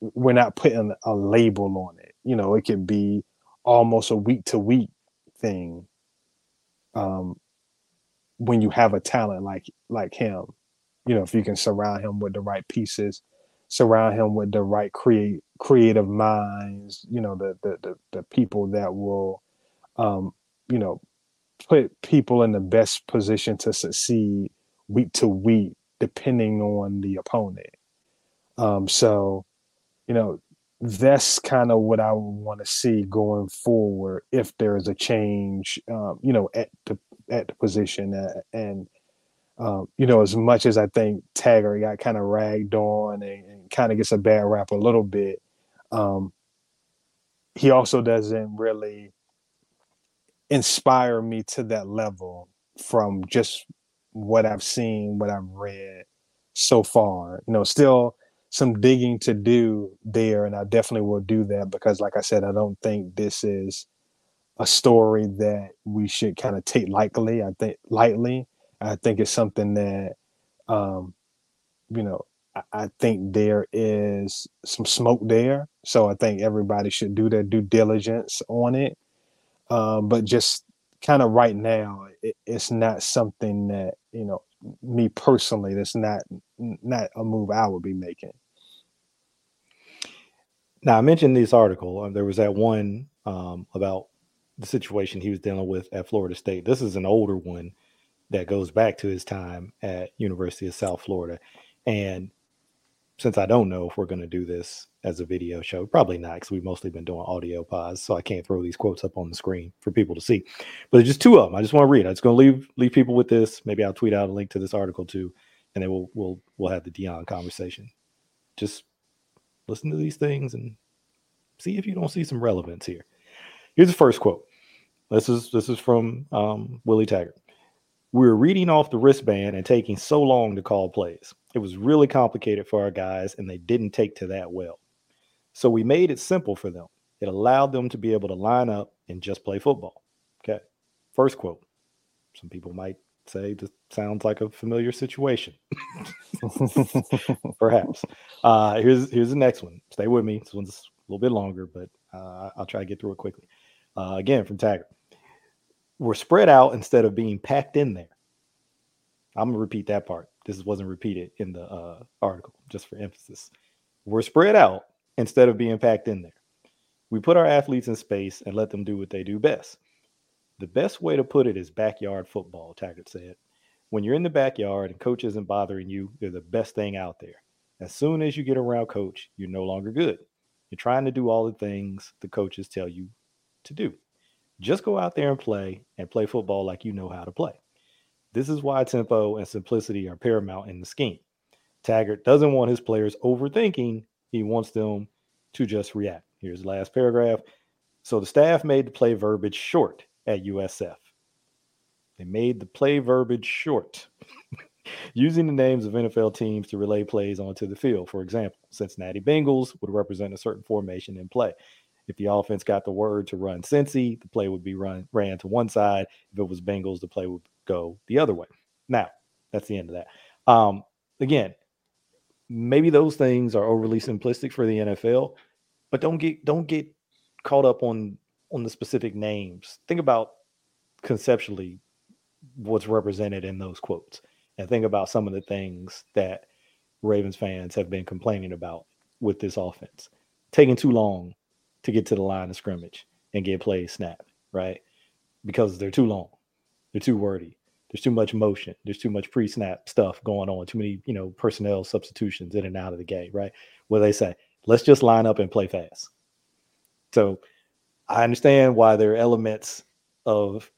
we're not putting a label on it. You know, it could be almost a week to week thing. Um, when you have a talent like like him, you know, if you can surround him with the right pieces, surround him with the right create creative minds, you know, the the the, the people that will um, you know, put people in the best position to succeed week to week, depending on the opponent. Um, so, you know, that's kind of what I want to see going forward if there is a change, um, you know, at the at the position. Uh, and um, you know, as much as I think Taggart got kind of ragged on and, and kind of gets a bad rap a little bit, um, he also doesn't really inspire me to that level from just what I've seen, what I've read so far. You know, still some digging to do there, and I definitely will do that because, like I said, I don't think this is a story that we should kind of take lightly. I think lightly. I think it's something that, um, you know, I, think there is some smoke there. So I think everybody should do their due diligence on it um, but just kind of right now, it, it's not something that you know me personally. That's not not a move I would be making. Now I mentioned this article. Uh, there was that one um, about the situation he was dealing with at Florida State. This is an older one that goes back to his time at University of South Florida, and since I don't know if we're going to do this as a video show, probably not because we've mostly been doing audio pods, so I can't throw these quotes up on the screen for people to see. But just two of them. I just want to read. I'm just going to leave leave people with this. Maybe I'll tweet out a link to this article too, and then we'll we'll we'll have the Deion conversation. Just listen to these things and see if you don't see some relevance here. Here's the first quote. This is this is from um, Willie Taggart. We were reading off the wristband and taking so long to call plays. It was really complicated for our guys, and they didn't take to that well. So we made it simple for them. It allowed them to be able to line up and just play football. Okay. First quote. Some people might say this sounds like a familiar situation. Perhaps. Uh, here's here's the next one. Stay with me. This one's a little bit longer, but uh, I'll try to get through it quickly. Uh, again, from Taggart were spread out instead of being packed in there. I'm gonna repeat that part. This wasn't repeated in the uh, article, just for emphasis. We're spread out instead of being packed in there. We put our athletes in space and let them do what they do best. The best way to put it is backyard football, Taggart said. When you're in the backyard and coach isn't bothering you, they're the best thing out there. As soon as you get around coach, you're no longer good. You're trying to do all the things the coaches tell you to do. Just go out there and play and play football like you know how to play. This is why tempo and simplicity are paramount in the scheme. Taggart doesn't want his players overthinking, he wants them to just react. Here's the last paragraph. So the staff made the play verbiage short at USF. They made the play verbiage short, using the names of NFL teams to relay plays onto the field. For example, Cincinnati Bengals would represent a certain formation in play. If the offense got the word to run Cincy, the play would be run ran to one side. If it was Bengals, the play would go the other way. Now, that's the end of that. Um, again, maybe those things are overly simplistic for the NFL, but don't get don't get caught up on on the specific names. Think about conceptually what's represented in those quotes and think about some of the things that Ravens fans have been complaining about with this offense. Taking too long to get to the line of scrimmage and get plays snapped, right? Because they're too long, they're too wordy, There's too much motion. There's too much pre-snap stuff going on. Too many, you know, personnel substitutions in and out of the game, right? Where they say, let's just line up and play fast. So I understand why there are elements of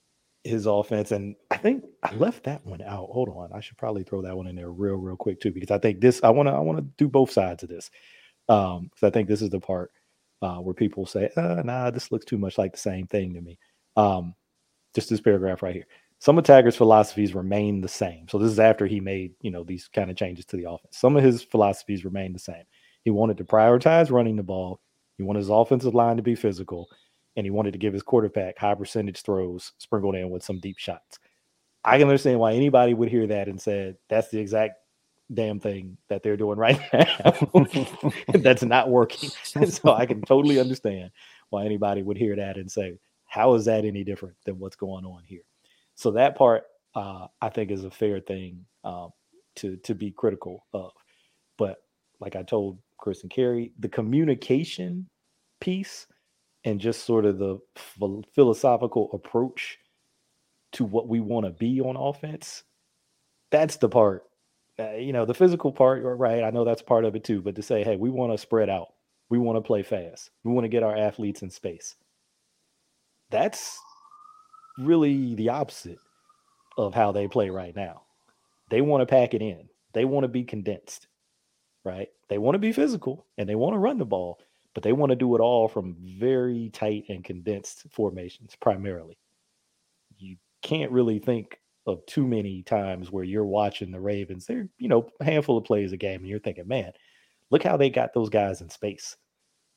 his offense, and I think I left that one out. Hold on, I should probably throw that one in there real, real quick too, because I think this I want to I want to do both sides of this, um, because I think this is the part uh, where people say, uh, "Nah, this looks too much like the same thing to me." Um, just this paragraph right here. Some of Taggart's philosophies remain the same. So this is after he made you know these kind of changes to the offense. Some of his philosophies remain the same. He wanted to prioritize running the ball. He wanted his offensive line to be physical and he wanted to give his quarterback high percentage throws sprinkled in with some deep shots. I can understand why anybody would hear that and said that's the exact damn thing that they're doing right now. that's not working. so I can totally understand why anybody would hear that and say, how is that any different than what's going on here? So that part uh, I think is a fair thing um, to to be critical of. But like I told Chris and Carrie, the communication piece and just sort of the philosophical approach to what we want to be on offense that's the part uh, you know the physical part right i know that's part of it too but to say hey we want to spread out. We want to play fast. We want to get our athletes in space. That's really the opposite of how they play right now. They want to pack it in. They want to be condensed right? They want to be physical and they want to run the ball but they want to do it all from very tight and condensed formations primarily. You can't really think of too many times where you're watching the Ravens. They're, you know, a handful of plays a game, and you're thinking, man, look how they got those guys in space.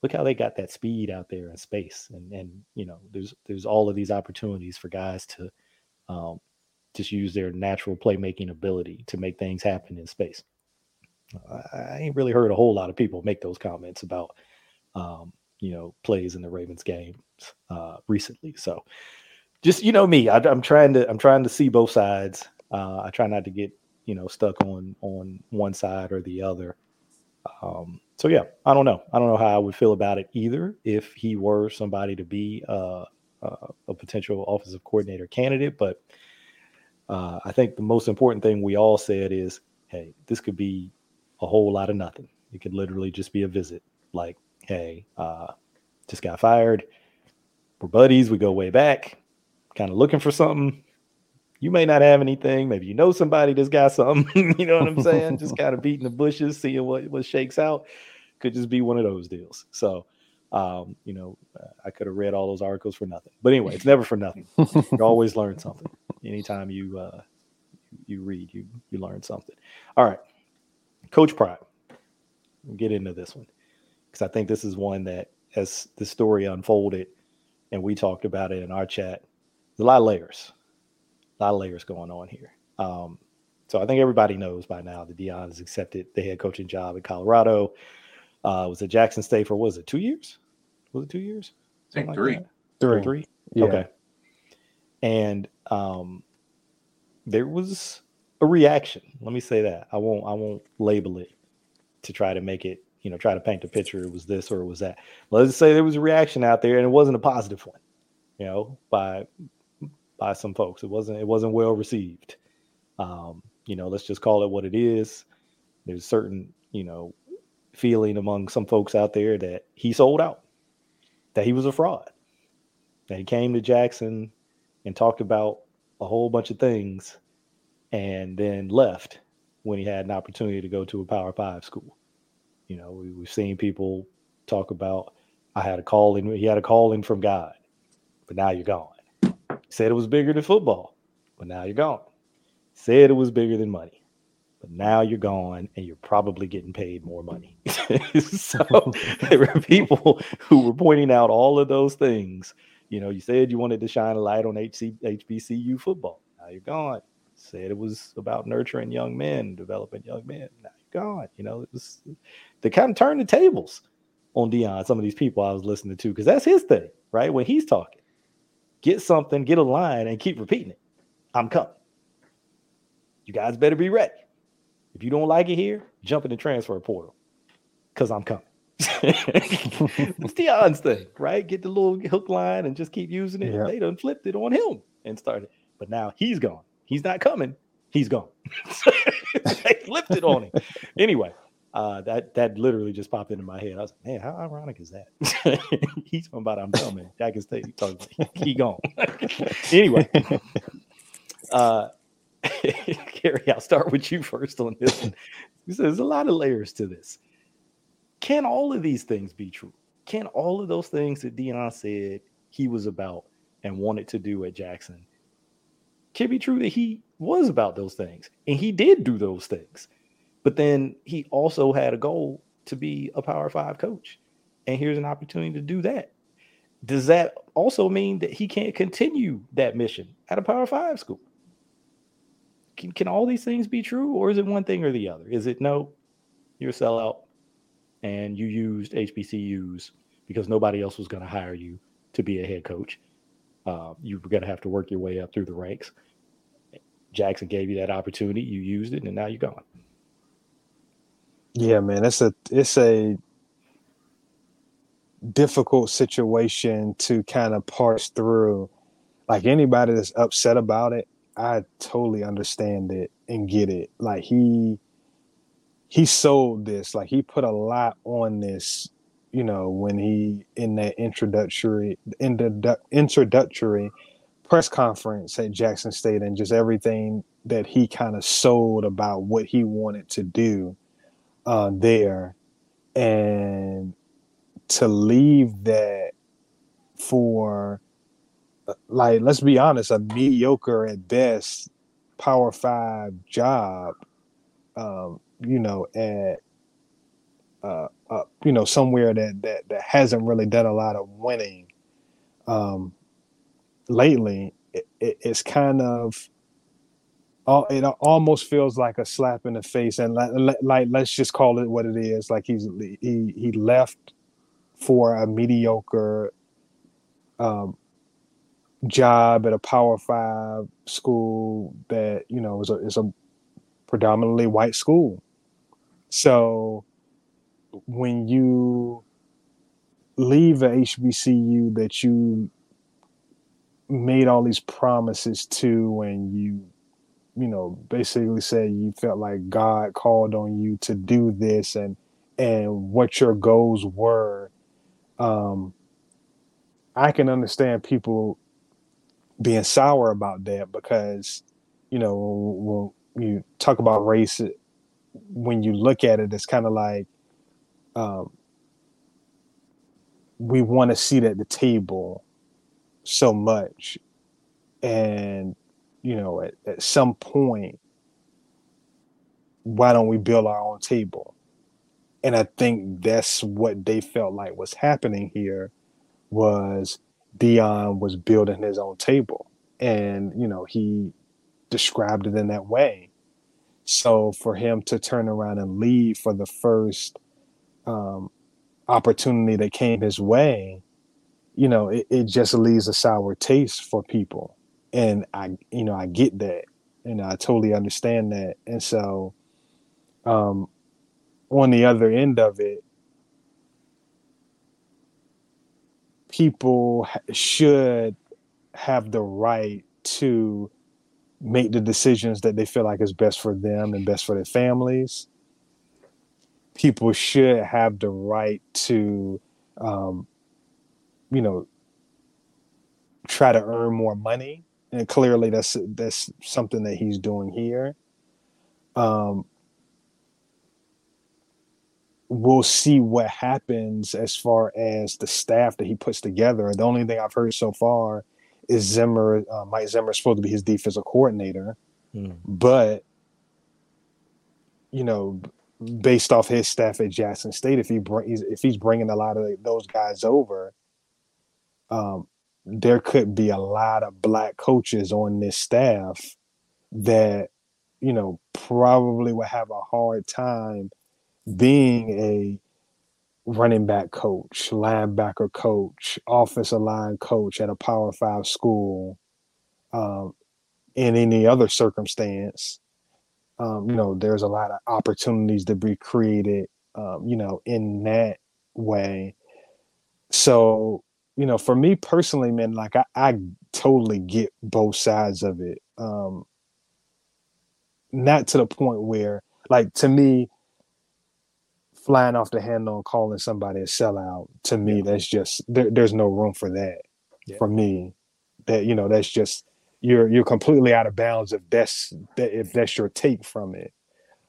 Look how they got that speed out there in space. And and you know, there's there's all of these opportunities for guys to um, just use their natural playmaking ability to make things happen in space. I ain't really heard a whole lot of people make those comments about um, you know, plays in the Ravens game uh, recently. So just you know me, I, am trying to I'm trying to see both sides. Uh, I try not to get you know stuck on on one side or the other. Um, so yeah, I don't know. I don't know how I would feel about it either if he were somebody to be uh, uh, a potential offensive coordinator candidate. But uh, I think the most important thing we all said is, hey, this could be a whole lot of nothing. It could literally just be a visit. Like hey, uh, just got fired. We're buddies. We go way back. Kind of looking for something. You may not have anything. Maybe you know somebody that's got something. you know what I'm saying? just kind of beating the bushes, seeing what what shakes out. Could just be one of those deals. So, um, you know, I could have read all those articles for nothing. But anyway, it's never for nothing. you always learn something. Anytime you uh, you read, you you learn something. All right, Coach Prime. get into this one because I think this is one that, as the story unfolded, and we talked about it in our chat, there's a lot of layers, a lot of layers going on here. Um, so I think everybody knows by now that Deion has accepted the head coaching job in Colorado. Uh, was at Jackson State for was it two years? Was it two years? I think three. Like three. Three. Yeah. Okay. And um, there was a reaction. Let me say that. I won't. I won't label it to try to make it you know, try to paint a picture. It was this or it was that. Let's say there was a reaction out there, and it wasn't a positive one, you know, by by some folks. It wasn't it wasn't well received. Um, you know, let's just call it what it is. There's certain, you know, feeling among some folks out there that he sold out, that he was a fraud, that he came to Jackson and talked about a whole bunch of things and then left when he had an opportunity to go to a Power Five school. You know, we, have seen people talk about, I had a calling, he had a calling from God, but now you're gone. Said it was bigger than football, but now you're gone. Said it was bigger than money, but now you're gone and you're probably getting paid more money. so there were people who were pointing out all of those things. You know, you said you wanted to shine a light on HC, HBCU football. Now you're gone. Said it was about nurturing young men, developing young men. Now God, you know, it was they kind of turned the tables on Deion. Some of these people I was listening to because that's his thing, right? When he's talking, get something, get a line, and keep repeating it. I'm coming. You guys better be ready. If you don't like it here, jump in the transfer portal because I'm coming. it's Deion's thing, right? Get the little hook line and just keep using it. They done flipped it on him and started, but now he's gone. he's not coming. He's gone. they flipped it on him. Anyway, uh, that that literally just popped into my head. I was like, man, how ironic is that? He's talking about I'm coming. State talking about he gone. anyway, uh, Gary, I'll start with you first on this one. There's a lot of layers to this. Can all of these things be true? Can all of those things that Deion said he was about and wanted to do at Jackson can be true that he was about those things and he did do those things? But then he also had a goal to be a Power Five coach. And here's an opportunity to do that. Does that also mean that he can't continue that mission at a Power Five school? Can, can all these things be true, or is it one thing or the other? Is it no, you're a sellout and you used HBCUs because nobody else was going to hire you to be a head coach? Uh, you were going to have to work your way up through the ranks. Jackson gave you that opportunity, you used it, and now you're gone. Yeah, man, it's a it's a difficult situation to kind of parse through. Like anybody that's upset about it, I totally understand it and get it. Like he he sold this, like he put a lot on this, you know, when he in that introductory in the introductory press conference at Jackson State and just everything that he kind of sold about what he wanted to do uh, there, and to leave that for uh, like let's be honest, a mediocre at best Power Five job, um, you know, at uh, uh, you know somewhere that that that hasn't really done a lot of winning um, lately. It, it, it's kind of it almost feels like a slap in the face and like, like let's just call it what it is. Like he's he he left for a mediocre um, job at a power five school that you know is a is a predominantly white school. So when you leave a hbcu that you made all these promises to and you you know, basically said you felt like God called on you to do this and and what your goals were. Um, I can understand people being sour about that because, you know, when, you talk about race, when you look at it, it's kind of like um, we want to sit at the table so much, and you know, at, at some point, why don't we build our own table? And I think that's what they felt like was happening here was Deion was building his own table. And, you know, he described it in that way. So for him to turn around and leave for the first um, opportunity that came his way, you know, it, it just leaves a sour taste for people and I you know I get that and I totally understand that and so um on the other end of it people should have the right to make the decisions that they feel like is best for them and best for their families. People should have the right to um, you know try to earn more money and clearly that's that's something that he's doing here. Um, we'll see what happens as far as the staff that he puts together. The only thing I've heard so far is Zimmer, uh, Mike Zimmer is supposed to be his defensive coordinator, mm. but you know, based off his staff at Jackson State, if he if he's bringing a lot of those guys over, um, there could be a lot of black coaches on this staff that you know probably would have a hard time being a running back coach, linebacker coach, offensive line coach at a Power Five school, um, in any other circumstance. Um, you know, there's a lot of opportunities to be created, um, you know, in that way. So you know, for me personally, man, like I, I totally get both sides of it. Um, not to the point where, like, to me, flying off the handle and calling somebody a sellout, to me, that's just there, there's no room for that. Yeah. For me, that you know, that's just you're you're completely out of bounds if that's that if that's your take from it.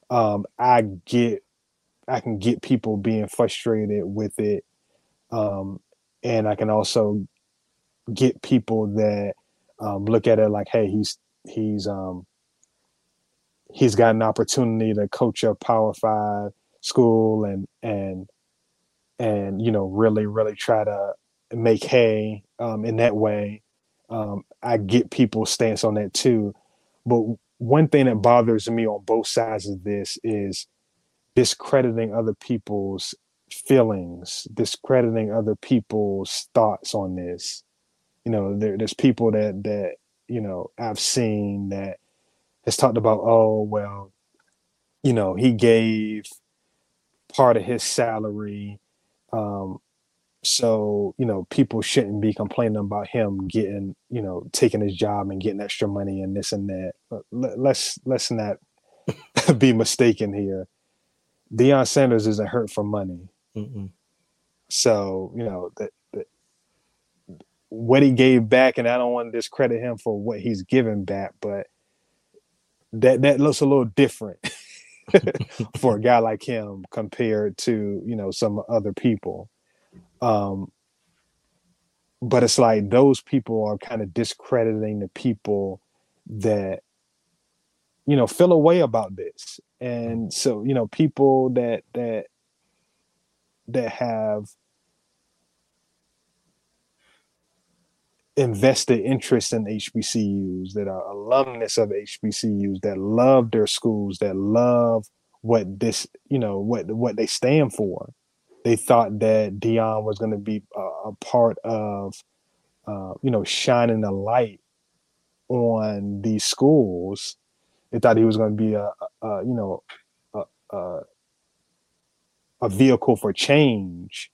Um, I get, I can get people being frustrated with it, um, and I can also get people that um, look at it like, hey, he's he's um, he's got an opportunity to coach a Power Five school and and and you know really really try to make hay um, in that way. Um, I get people's stance on that too, but one thing that bothers me on both sides of this is discrediting other people's feelings, discrediting other people's thoughts on this. You know, there, there's people that that you know I've seen that has talked about, oh well, you know, he gave part of his salary. Um, so, you know, people shouldn't be complaining about him getting, you know, taking his job and getting extra money and this and that. But let, let's let's not be mistaken here. Deion Sanders isn't hurt for money. Mm-mm. So, you know, that, that what he gave back, and I don't want to discredit him for what he's given back, but that that looks a little different for a guy like him compared to you know some other people um but it's like those people are kind of discrediting the people that you know feel a way about this and so you know people that that that have invested interest in HBCUs, that are alumnus of HBCUs, that love their schools, that love what this, you know, what what they stand for. They thought that Deion was going to be a, a, part of, uh, you know, shining a light on these schools. They thought he was going to be a, a you know, a, a, a vehicle for change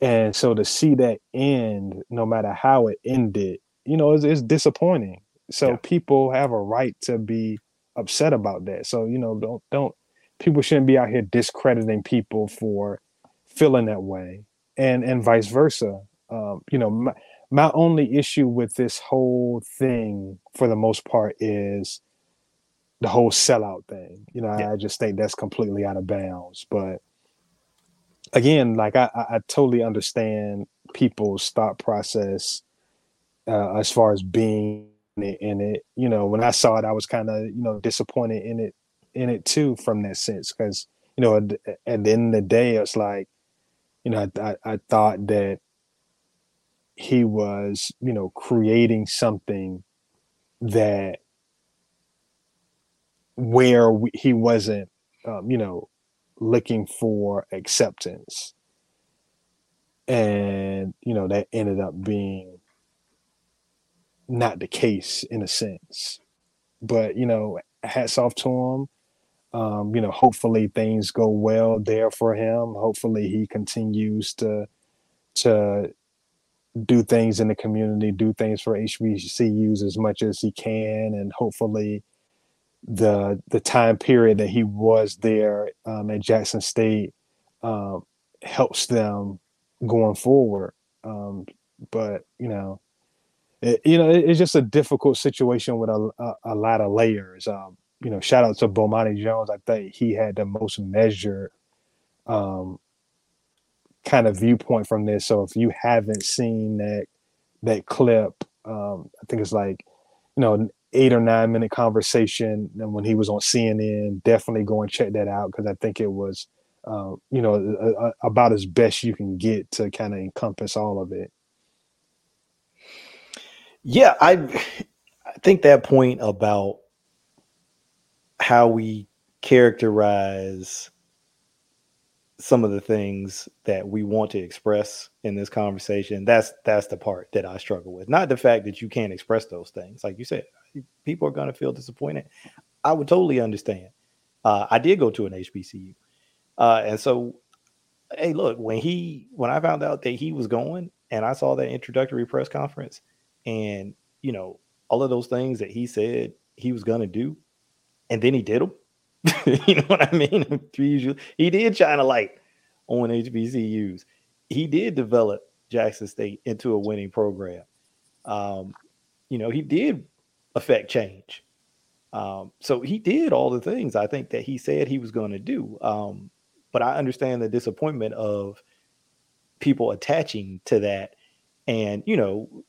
and so to see that end, no matter how it ended, you know, it's, it's disappointing. So Yeah. people have a right to be upset about that. So you know, don't don't people shouldn't be out here discrediting people for feeling that way, and and vice versa. Um, you know, my, my only issue with this whole thing, for the most part, is the whole sellout thing. You know, Yeah. I just think that's completely out of bounds. But again, like I, I, totally understand people's thought process uh, as far as being in it, in it. You know, when I saw it, I was kind of you know disappointed in it in it too, from that sense, because you know at, at the end of the day, it's like you know I, I, I thought that he was you know creating something that where we, he wasn't um, you know looking for acceptance. And you know that ended up being not the case in a sense. But you know hats off to him. Um, you know hopefully things go well there for him. Hopefully he continues to to do things in the community do things for hbcus as much as he can. And hopefully the the time period that he was there um, at Jackson State um, helps them going forward. Um, but you know, it, you know, it- it's just a difficult situation with a, a, a lot of layers. Um, you know, shout out to Bomani Jones. I think he had the most measured um, kind of viewpoint from this. So if you haven't seen that that clip, um, I think it's like you know eight or nine minute conversation when he was on CNN. Definitely go and check that out because I think it was uh, you know a, a, about as best you can get to kind of encompass all of it. Yeah, I I think that point about how we characterize some of the things that we want to express in this conversation that's that's the part that I struggle with. Not the fact that you can't express those things. Like you said, people are going to feel disappointed. I would totally understand. Uh, I did go to an HBCU. Uh, and so hey, look, when he when I found out that he was going and I saw that introductory press conference and you know all of those things that he said he was going to do and then he did them. you know what I mean? he did shine a light on HBCUs. He did develop Jackson State into a winning program. Um, you know, he did affect change. Um, so he did all the things I think that he said he was going to do. Um, but I understand the disappointment of people attaching to that. And you know,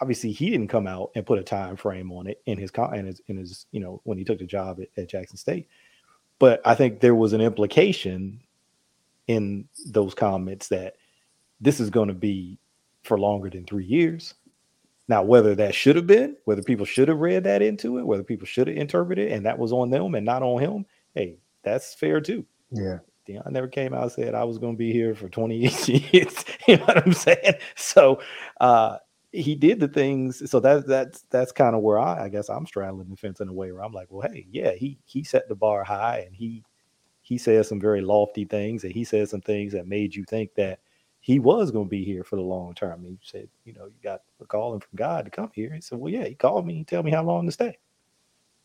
obviously he didn't come out and put a time frame on it in his in his, in his you know when he took the job at, at Jackson State. But I think there was an implication in those comments that this is going to be for longer than three years. Now, whether that should have been, whether people should have read that into it, whether people should have interpreted it, and that was on them and not on him, hey, that's fair too. Yeah. Deion never came out and said I was going to be here for 20 years. you know what I'm saying? So uh, he did the things. So that that's that's kind of where I, I guess I'm straddling the fence in a way where I'm like, well, hey, yeah, he he set the bar high and he he says some very lofty things and he says some things that made you think that he was going to be here for the long term. He said, you know, you got a calling from God to come here. He said, well, yeah, he called me and tell me how long to stay.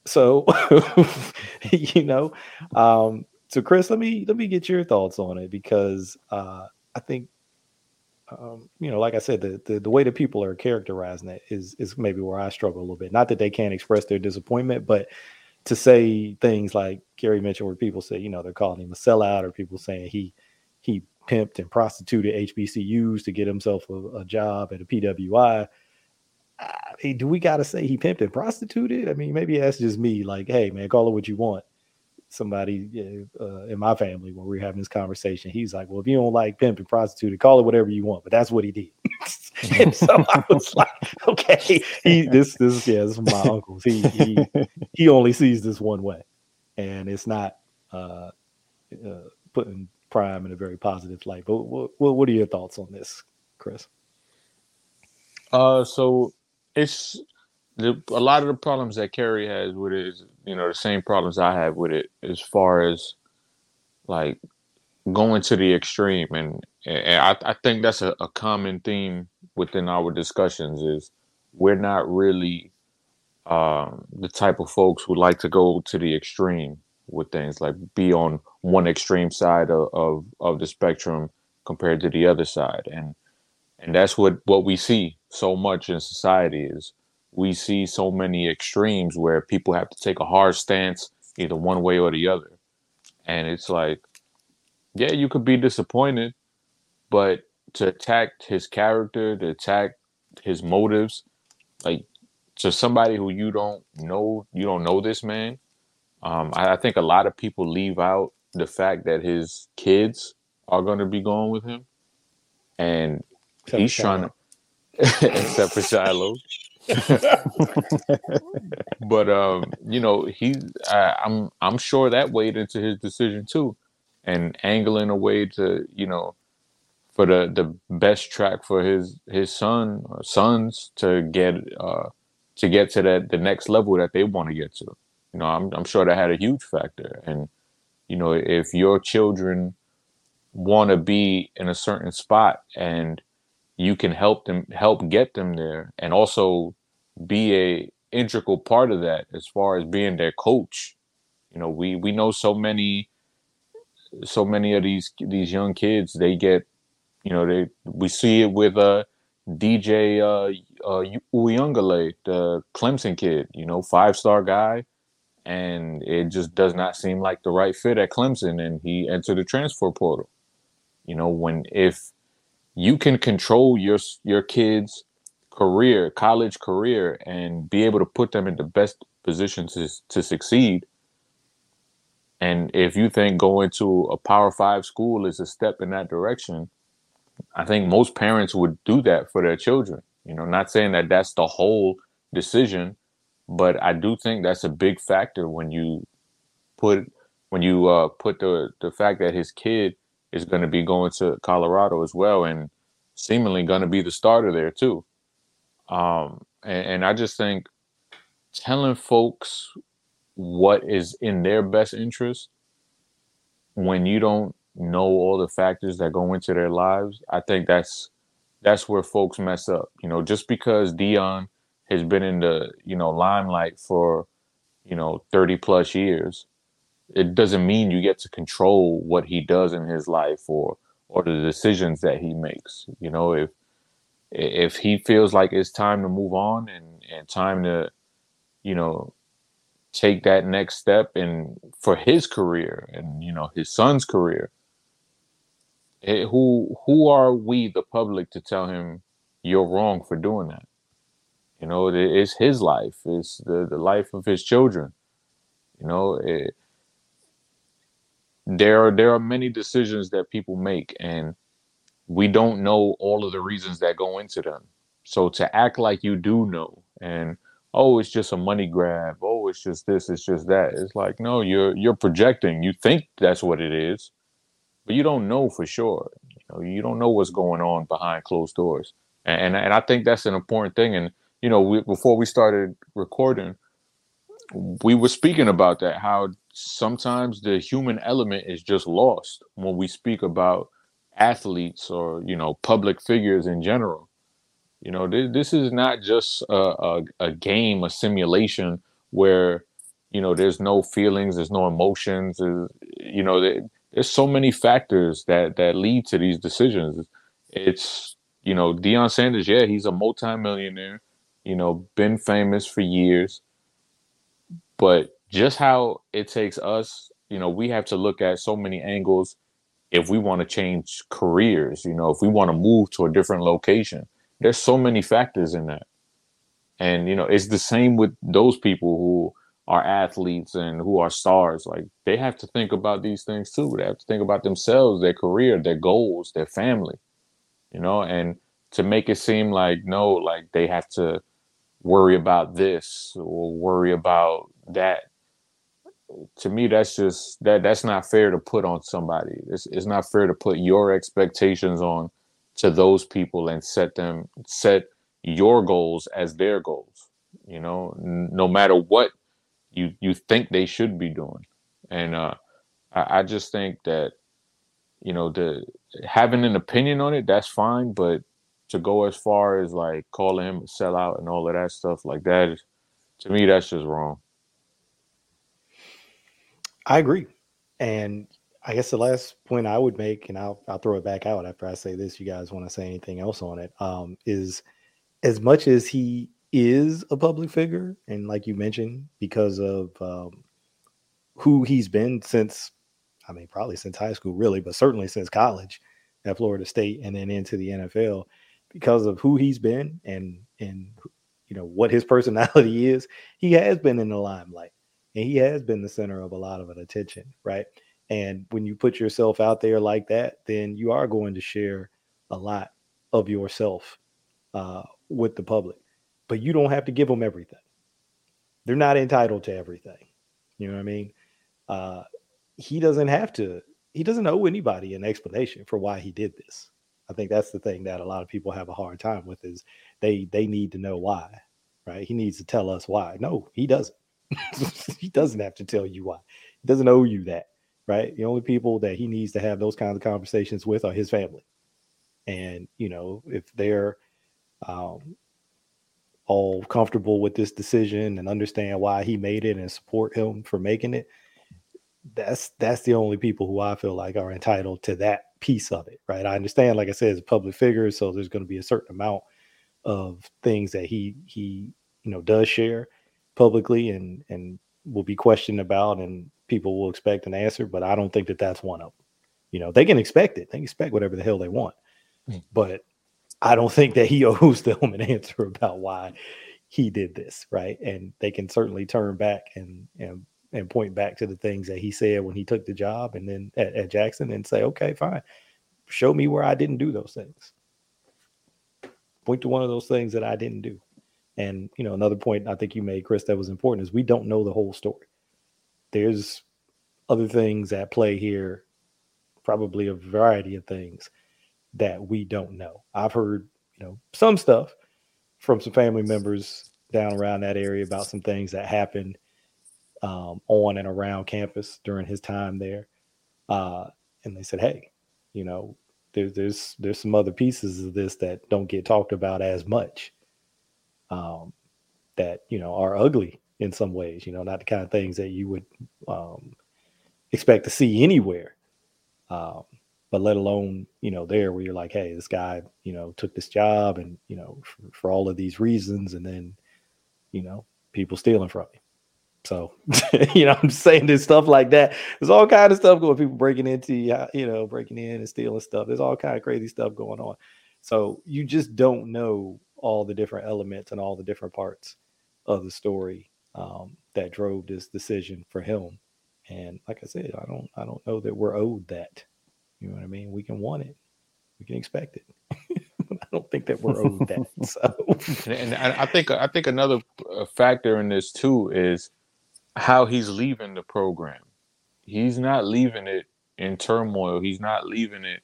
So, you know, um, so Chris, let me let me get your thoughts on it because uh, I think, um, you know, like I said, the, the the way that people are characterizing it is is maybe where I struggle a little bit. Not that they can't express their disappointment, but to say things like Kerry mentioned, where people say, you know, they're calling him a sellout, or people saying he he pimped and prostituted HBCUs to get himself a, a job at a PWI. I mean, do we got to say he pimped and prostituted? I mean, maybe that's just me. Like, hey, man, call it what you want. Somebody uh, in my family, when we were having this conversation, he's like, "Well, if you don't like pimp and prostituted, call it whatever you want." But that's what he did. and so I was like, "Okay, he this this yeah, this is my uncle's. He he he only sees this one way, and it's not uh, uh, putting Prime in a very positive light. But what, what are your thoughts on this, Chris? Uh, so it's the, a lot of the problems that Kerry has with it is, you know, the same problems I have with it as far as like going to the extreme. And, and I, I think that's a, a common theme within our discussions is we're not really um, the type of folks who like to go to the extreme with things like be on one extreme side of, of, of the spectrum compared to the other side and and that's what what we see so much in society is we see so many extremes where people have to take a hard stance either one way or the other. And it's like yeah you could be disappointed but to attack his character to attack his motives like to somebody who you don't know you don't know this man um, I, I, think a lot of people leave out the fact that his kids are going to be going with him, and except he's trying to, except for Shilo. but um, you know, he, I, I'm, I'm sure that weighed into his decision too, and angling a way to, you know, for the the best track for his his son or sons to get uh to get to that the next level that they want to get to. You know, I'm I'm sure that had a huge factor. And you know, if your children want to be in a certain spot and you can help them help get them there and also be a integral part of that as far as being their coach. You know we we know so many so many of these these young kids they get you know they we see it with uh DJ uh uh Uiagalelei, the Clemson kid you know five star guy. And it just does not seem like the right fit at Clemson, and he entered the transfer portal. You know, when if you can control your your kid's career, college career, and be able to put them in the best position to to succeed, and if you think going to a Power Five school is a step in that direction, I think most parents would do that for their children. You know, not saying that that's the whole decision, but I do think that's a big factor when you put when you uh, put the the fact that his kid is going to be going to Colorado as well and seemingly going to be the starter there too. Um, and, and I just think telling folks what is in their best interest when you don't know all the factors that go into their lives, I think that's that's where folks mess up. You know, just because Deion has been in the you know limelight for you know, 30 plus years, it doesn't mean you get to control what he does in his life or or the decisions that he makes. You know, if if he feels like it's time to move on and and time to, you know, take that next step and for his career and you know his son's career, it, who who are we, the public, to tell him you're wrong for doing that? You know, it, it's his life. It's the, the life of his children. You know, it, there are there are many decisions that people make, and we don't know all of the reasons that go into them. So to act like you do know, and oh, it's just a money grab. Oh, it's just this. It's just that. It's like no, you're you're projecting. You think that's what it is, but you don't know for sure. You know, you don't know what's going on behind closed doors, and and I think that's an important thing. And you know, we, before we started recording, we were speaking about that. How sometimes the human element is just lost when we speak about athletes or you know public figures in general. You know, this, this is not just a, a, a game, a simulation where you know there's no feelings, there's no emotions. There's, you know, there, there's so many factors that that lead to these decisions. It's you know, Deion Sanders, yeah, he's a multimillionaire. You know, been famous for years, but just how it takes us, you know, we have to look at so many angles if we want to change careers, you know, if we want to move to a different location. There's so many factors in that. And you know, it's the same with those people who are athletes and who are stars. Like they have to think about these things too. They have to think about themselves, their career, their goals, their family. You know, and to make it seem like no, like they have to worry about this or worry about that to me that's just that that's not fair to put on somebody. It's, it's not fair to put your expectations on to those people and set them set your goals as their goals you know? No matter what you you think they should be doing. And uh I, I just think that you know the having an opinion on it that's fine but to go as far as like calling him a sellout and all of that stuff like that to me that's just wrong I agree. And I guess the last point I would make, and I'll I'll throw it back out after I say this. You guys want to say anything else on it? Um, is as much as he is a public figure, and like you mentioned, because of um, who he's been since, I mean, probably since high school, really, but certainly since college at Florida State, and then into the NFL, because of who he's been and and you know what his personality is, he has been in the limelight and he has been the center of a lot of attention, right? And when you put yourself out there like that, then you are going to share a lot of yourself uh, with the public, but you don't have to give them everything. They're not entitled to everything. You know what I mean? Uh, he doesn't have to. He doesn't owe anybody an explanation for why he did this. I think that's the thing that a lot of people have a hard time with is they they need to know why, right? He needs to tell us why. No, he doesn't. he doesn't have to tell you why. He doesn't owe you that, right? The only people that he needs to have those kinds of conversations with are his family. And, you know, if they're um, all comfortable with this decision and understand why he made it and support him for making it, that's that's the only people who I feel like are entitled to that piece of it, right? I understand, like I said, it's a public figure, so there's going to be a certain amount of things that he he you know does share publicly and and will be questioned about and people will expect an answer but i don't think that that's one of them you know they can expect it. They can expect whatever the hell they want. Mm. but i don't think that he owes them an answer about why he did this right? And they can certainly turn back and and and point back to the things that he said when he took the job and then at, at jackson and say okay fine. Show me where i didn't do those things. Point to one of those things that i didn't do and you know, another point I think you made, Chris, that was important is we don't know the whole story. There's other things at play here, probably a variety of things that we don't know. I've heard, you know, some stuff from some family members down around that area about some things that happened um, on and around campus during his time there. Uh, and they said, hey, you know, there's there's there's some other pieces of this that don't get talked about as much um, that you know are ugly in some ways. You know, not the kind of things that you would um, expect to see anywhere. Um, but let alone you know there where you're like, hey, this guy you know took this job and you know for, for all of these reasons, and then you know people stealing from him. So, you know, I'm saying there's stuff like that. There's all kind of stuff going. People breaking into you know, breaking in and stealing stuff. There's all kind of crazy stuff going on. So you just don't know all the different elements and all the different parts of the story um, that drove this decision for him. And like I said, I don't, I don't know that we're owed that. You know what I mean? We can want it, we can expect it. I don't think that we're owed that. So, and I think I think another uh, factor in this too is how he's leaving the program. He's not leaving it in turmoil. He's not leaving it,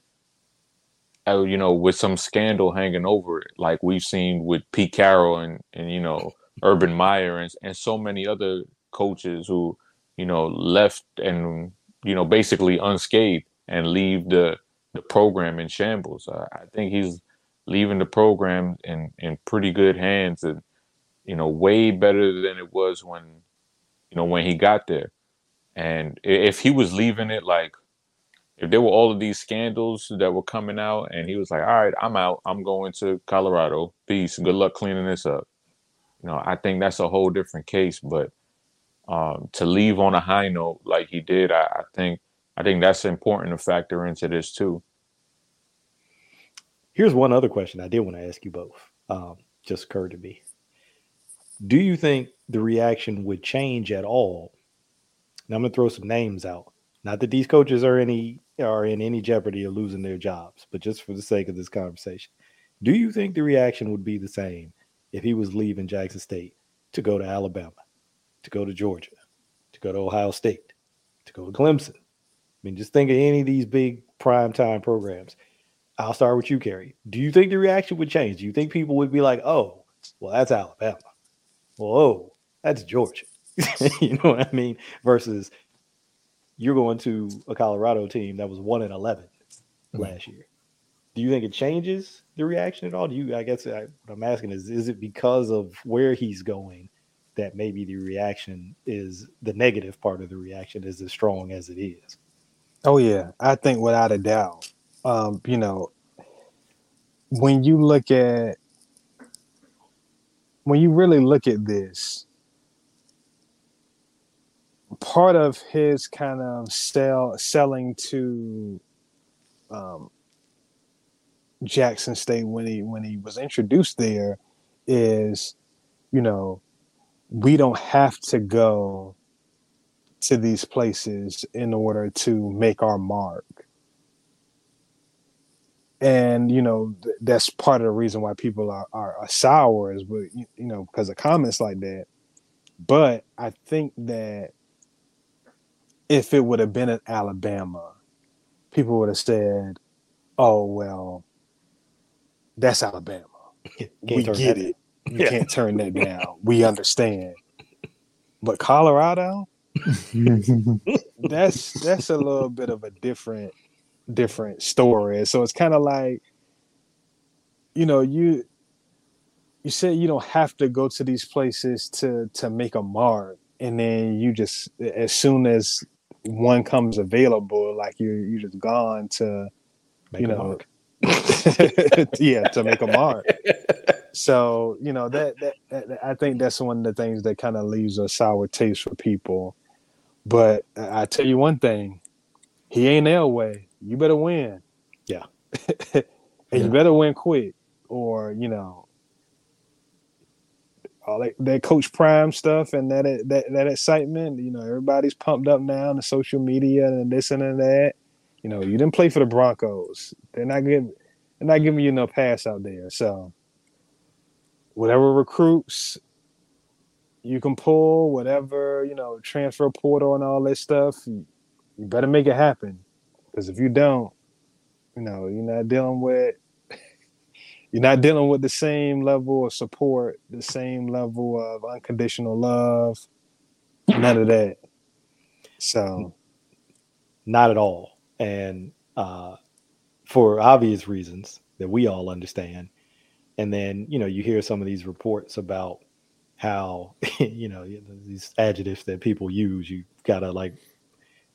you know, with some scandal hanging over it, like we've seen with Pete Carroll and and you know Urban Meyer and and so many other coaches who you know left and you know basically unscathed and leave the the program in shambles. Uh, I think he's leaving the program in in pretty good hands and you know way better than it was when you know, when he got there. And if he was leaving it like, if there were all of these scandals that were coming out and he was like, all right, I'm out, I'm going to Colorado. Peace. Good luck cleaning this up. You know, I think that's a whole different case. But um, to leave on a high note like he did, I, I think I think that's important to factor into this too. Here's one other question I did want to ask you both. Um, just occurred to me. Do you think the reaction would change at all? Now I'm gonna throw some names out. Not that these coaches are any are in any jeopardy of losing their jobs, but just for the sake of this conversation, do you think the reaction would be the same if he was leaving Jackson State to go to Alabama, to go to Georgia, to go to Ohio State, to go to Clemson? I mean, just think of any of these big prime time programs. I'll start with you, Kerry. Do you think the reaction would change? Do you think people would be like, "Oh, well, that's Alabama"? whoa, that's Georgia. you know what I mean? Versus you're going to a Colorado team that was one in 11 mm-hmm. last year. Do you think it changes the reaction at all? Do you, I guess I, what I'm asking is, is it because of where he's going that maybe the reaction is the negative part of the reaction is as strong as it is? Oh, yeah. I think without a doubt. Um, you know, when you look at when you really look at this, part of his kind of sell selling to um, Jackson State when he when he was introduced there is, you know, we don't have to go to these places in order to make our mark. And you know th- that's part of the reason why people are, are, are sour is but you know because of comments like that. But i think that if it would have been in alabama people would have said oh well that's alabama. We get it. you yeah. can't turn that down. We understand. But colorado? That's that's a little bit of a different different story. So it's kind of like, you know, you you say you don't have to go to these places to to make a mark, and then you just as soon as one comes available, like you're you're just gone to, make you know, yeah, to make a mark. so you know that, that, that I think that's one of the things that kind of leaves a sour taste for people. But I tell you one thing, he ain't Elway you better win. Yeah. and yeah. you better win quick, or you know, all that, that Coach Prime stuff and that that that excitement. You know, everybody's pumped up now on the social media and this and that. You know, you didn't play for the Broncos. They're not giving they're not giving you no pass out there. So whatever recruits you can pull, whatever you know, transfer portal and all that stuff, you better make it happen. Because if you don't, you know, you're not dealing with you're not dealing with the same level of support, the same level of unconditional love, none of that. So not at all. And uh for obvious reasons that we all understand. And then, you know, you hear some of these reports about how you know these adjectives that people use. You gotta like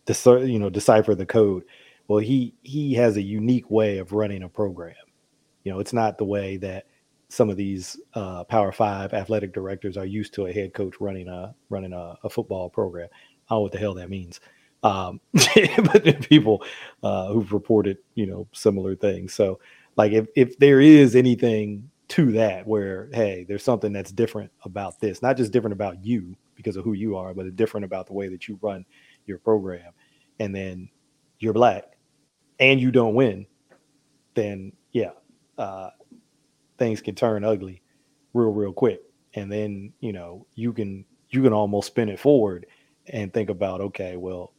discern, you know, decipher the code. Well, he he has a unique way of running a program. You know, it's not the way that some of these uh, Power Five athletic directors are used to a head coach running a running a, a football program. I don't know what the hell that means. Um, but people uh, who've reported, you know, similar things. So, like, if if there is anything to that, where hey, there's something that's different about this, not just different about you because of who you are, but different about the way that you run your program, and then you're black and you don't win, then uh, things can turn ugly real real quick, and then you know you can you can almost spin it forward and think about okay, well,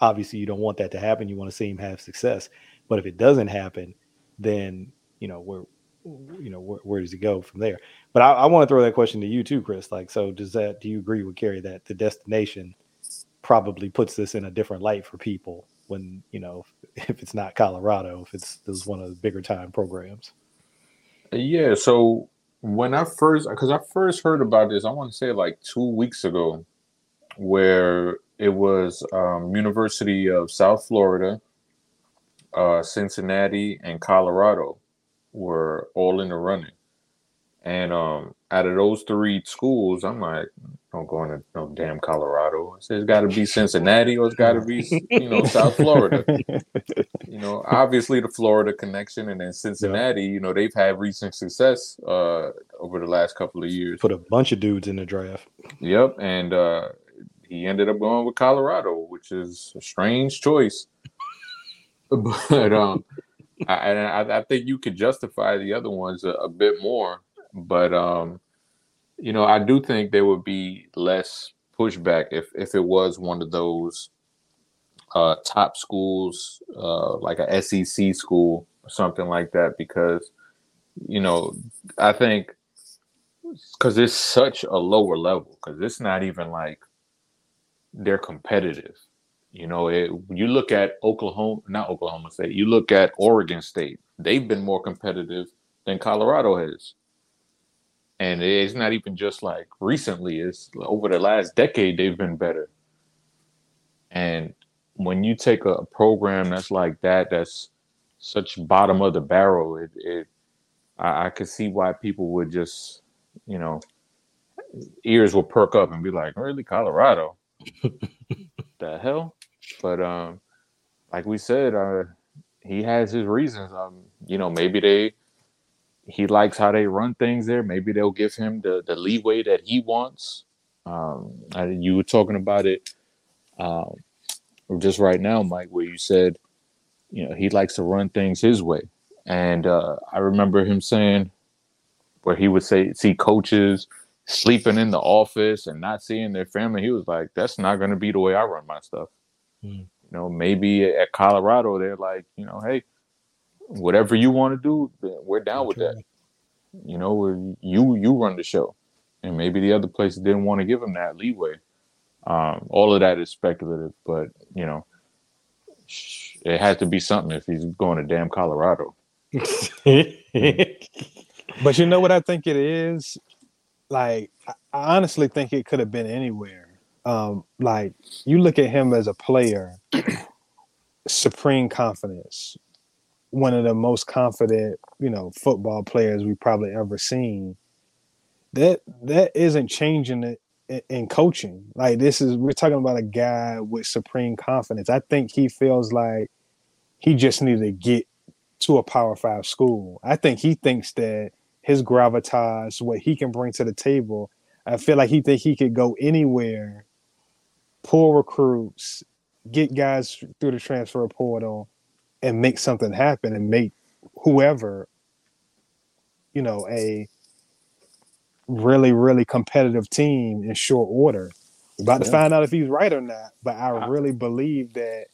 obviously you don't want that to happen. You want to see him have success, but if it doesn't happen, then you know where you know where, where does he go from there? But I, I want to throw that question to you too, Chris. Like, so does that? Do you agree with Kerry that the destination probably puts this in a different light for people when you know if, it's not Colorado, if it's this is one of the bigger time programs? Yeah. So when I first, because I first heard about this, I want to say like two weeks ago, where it was um, University of South Florida, uh, Cincinnati, and Colorado were all in the running. And um, out of those three schools, I'm like, don't go into no damn Colorado. It's got to be Cincinnati or it's got to be, you know, South Florida. You know, obviously the Florida connection, and then Cincinnati. You know, they've had recent success uh, over the last couple of years. Put a bunch of dudes in the draft. Yep, and uh, he ended up going with Colorado, which is a strange choice. But um, I, I, I think you could justify the other ones a, a bit more. But um, you know, I do think there would be less pushback if if it was one of those uh, top schools, uh, like a SEC school or something like that, because you know, I think because it's such a lower level, because it's not even like they're competitive. You know, it, you look at Oklahoma, not Oklahoma State, you look at Oregon State, they've been more competitive than Colorado has. And it's not even just like recently, it's over the last decade, they've been better. And when you take a, program that's like that, that's such bottom of the barrel, it, it I, I could see why people would just, you know, ears will perk up and be like, really, Colorado? the hell? But um, like we said, uh, he has his reasons. Um, you know, maybe they he likes how they run things there. Maybe they'll give him the the leeway that he wants. Um, you were talking about it uh, just right now, Mike, where you said, you know, he likes to run things his way, and uh, I remember him saying, where he would say, see coaches sleeping in the office and not seeing their family. He was like, that's not going to be the way I run my stuff. Mm. You know, maybe at Colorado, they're like, you know, hey, whatever you want to do, we're down with that. You know, you you run the show, and maybe the other places didn't want to give him that leeway. Um, all of that is speculative, but you know, it has to be something if he's going to damn Colorado. but you know what I think it is? like I honestly think it could have been anywhere. Um, like you look at him as a player, supreme confidence, one of the most confident, you know, football players we've probably ever seen. That that isn't changing it in, in coaching. Like this is we're talking about a guy with supreme confidence. I think he feels like he just needed to get to a power five school. I think he thinks that his gravitas, what he can bring to the table. I feel like he think he could go anywhere, pull recruits, get guys through the transfer portal, and make something happen and make whoever, you know, a really, really competitive team in short order. We're about yeah. to find out if he's right or not, but I uh-huh. really believe that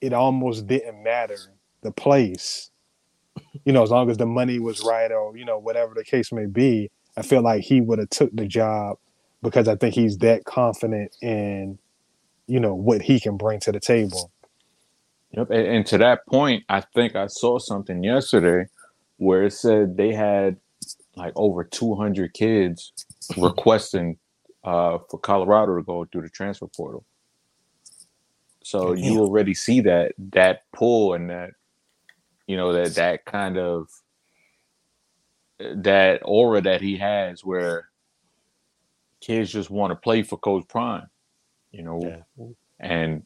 it almost didn't matter the place you know, as long as the money was right or, you know, whatever the case may be, I feel like he would have took the job because I think he's that confident in, you know, what he can bring to the table. Yep. And, and to that point, I think I saw something yesterday where it said they had like over 200 kids requesting uh, for Colorado to go through the transfer portal. So you already see that that pull and that you know that that kind of that aura that he has where kids just want to play for Coach Prime, you know, Yeah. and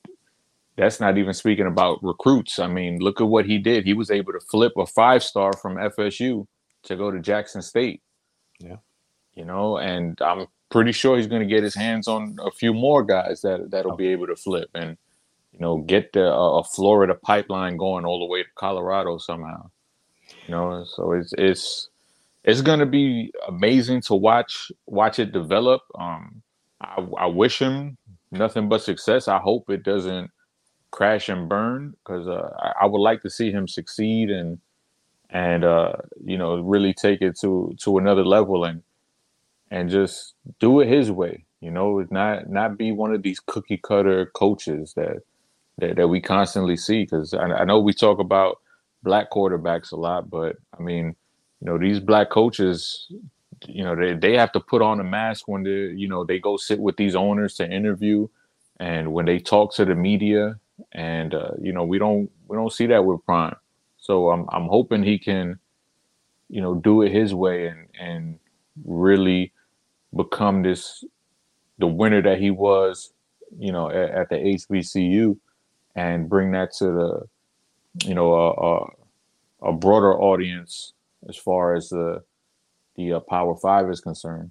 that's not even speaking about recruits. I mean, look at what he did. He was able to flip a five star from FSU to go to Jackson State. Yeah. You know, and I'm pretty sure he's going to get his hands on a few more guys that that'll be able to flip and you know get the uh, a Florida pipeline going all the way to Colorado somehow. You know, so it's it's it's going to be amazing to watch watch it develop. Um, I, I wish him nothing but success. I hope it doesn't crash and burn because uh, I, I would like to see him succeed and and uh, you know really take it to to another level and and just do it his way. You know, not not be one of these cookie cutter coaches that that, that we constantly see. Because I, I know we talk about black quarterbacks a lot, but I mean, you know, these black coaches, you know, they they have to put on a mask when they you know they go sit with these owners to interview, and when they talk to the media, and uh, you know, we don't we don't see that with Prime. So I'm I'm hoping he can, you know, do it his way and and really become this the winner that he was, you know, at, at the HBCU, and bring that to the, you know, a, a, a broader audience as far as the the uh, Power Five is concerned.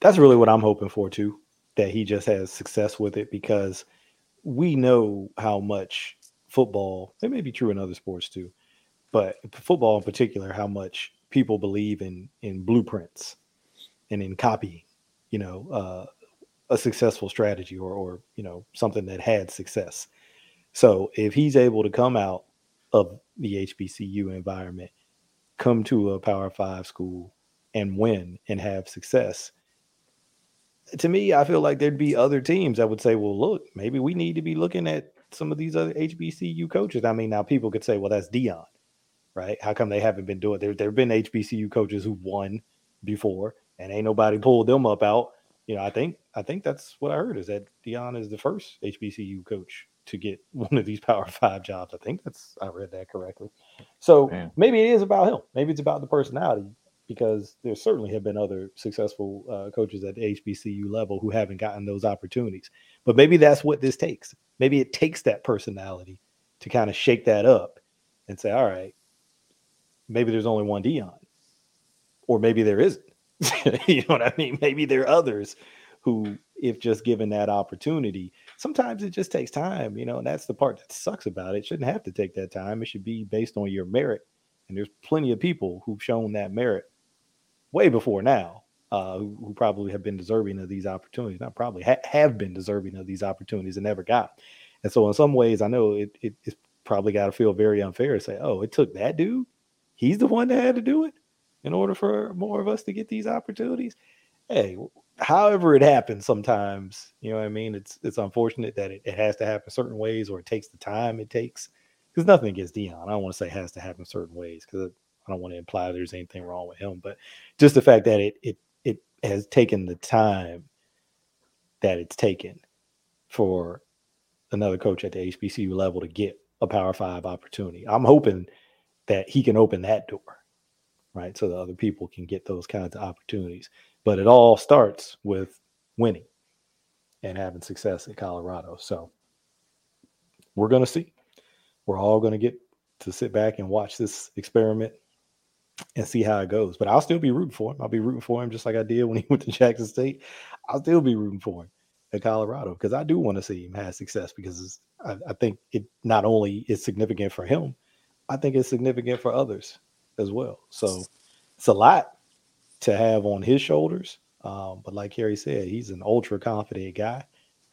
That's really what I'm hoping for too. That he just has success with it because we know how much football. It may be true in other sports too, but football in particular, how much people believe in in blueprints and in copying. You know, uh, a successful strategy or or you know something that had success. So if he's able to come out of the HBCU environment, come to a Power Five school and win and have success, to me, I feel like there'd be other teams that would say, well, look, maybe we need to be looking at some of these other HBCU coaches. I mean, now people could say, well, that's Deion, right? How come they haven't been doing there? There have been HBCU coaches who won before and ain't nobody pulled them up out. You know, I think I think that's what I heard is that Deion is the first HBCU coach to get one of these Power Five jobs. I think that's I read that correctly. So Man. maybe it is about him. Maybe it's about the personality because there certainly have been other successful uh, coaches at the HBCU level who haven't gotten those opportunities. But maybe that's what this takes. Maybe it takes that personality to kind of shake that up and say, all right, maybe there's only one Deion, or maybe there isn't. you know what I mean? Maybe there are others who, if just given that opportunity, sometimes it just takes time, you know, and that's the part that sucks about it. it shouldn't have to take that time. It should be based on your merit. And there's plenty of people who've shown that merit way before now, uh, who, who probably have been deserving of these opportunities. Not probably ha- have been deserving of these opportunities and never got. And so, in some ways, I know it, it it's probably got to feel very unfair to say, "Oh, it took that dude. He's the one that had to do it in order for more of us to get these opportunities." Hey, however it happens, sometimes you know what I mean. It's it's unfortunate that it, it has to happen certain ways, or it takes the time it takes. Because nothing against Deion, I don't want to say has to happen certain ways because I don't want to imply there's anything wrong with him, but just the fact that it it it has taken the time that it's taken for another coach at the HBCU level to get a Power Five opportunity. I'm hoping that he can open that door, right, so that other people can get those kinds of opportunities. But it all starts with winning and having success at Colorado. So we're going to see. We're all going to get to sit back and watch this experiment and see how it goes. But I'll still be rooting for him. I'll be rooting for him just like I did when he went to Jackson State. I'll still be rooting for him at Colorado because I do want to see him have success because I, I think it not only is significant for him, I think it's significant for others as well. So it's a lot to have on his shoulders. Um, but like Harry said, he's an ultra confident guy.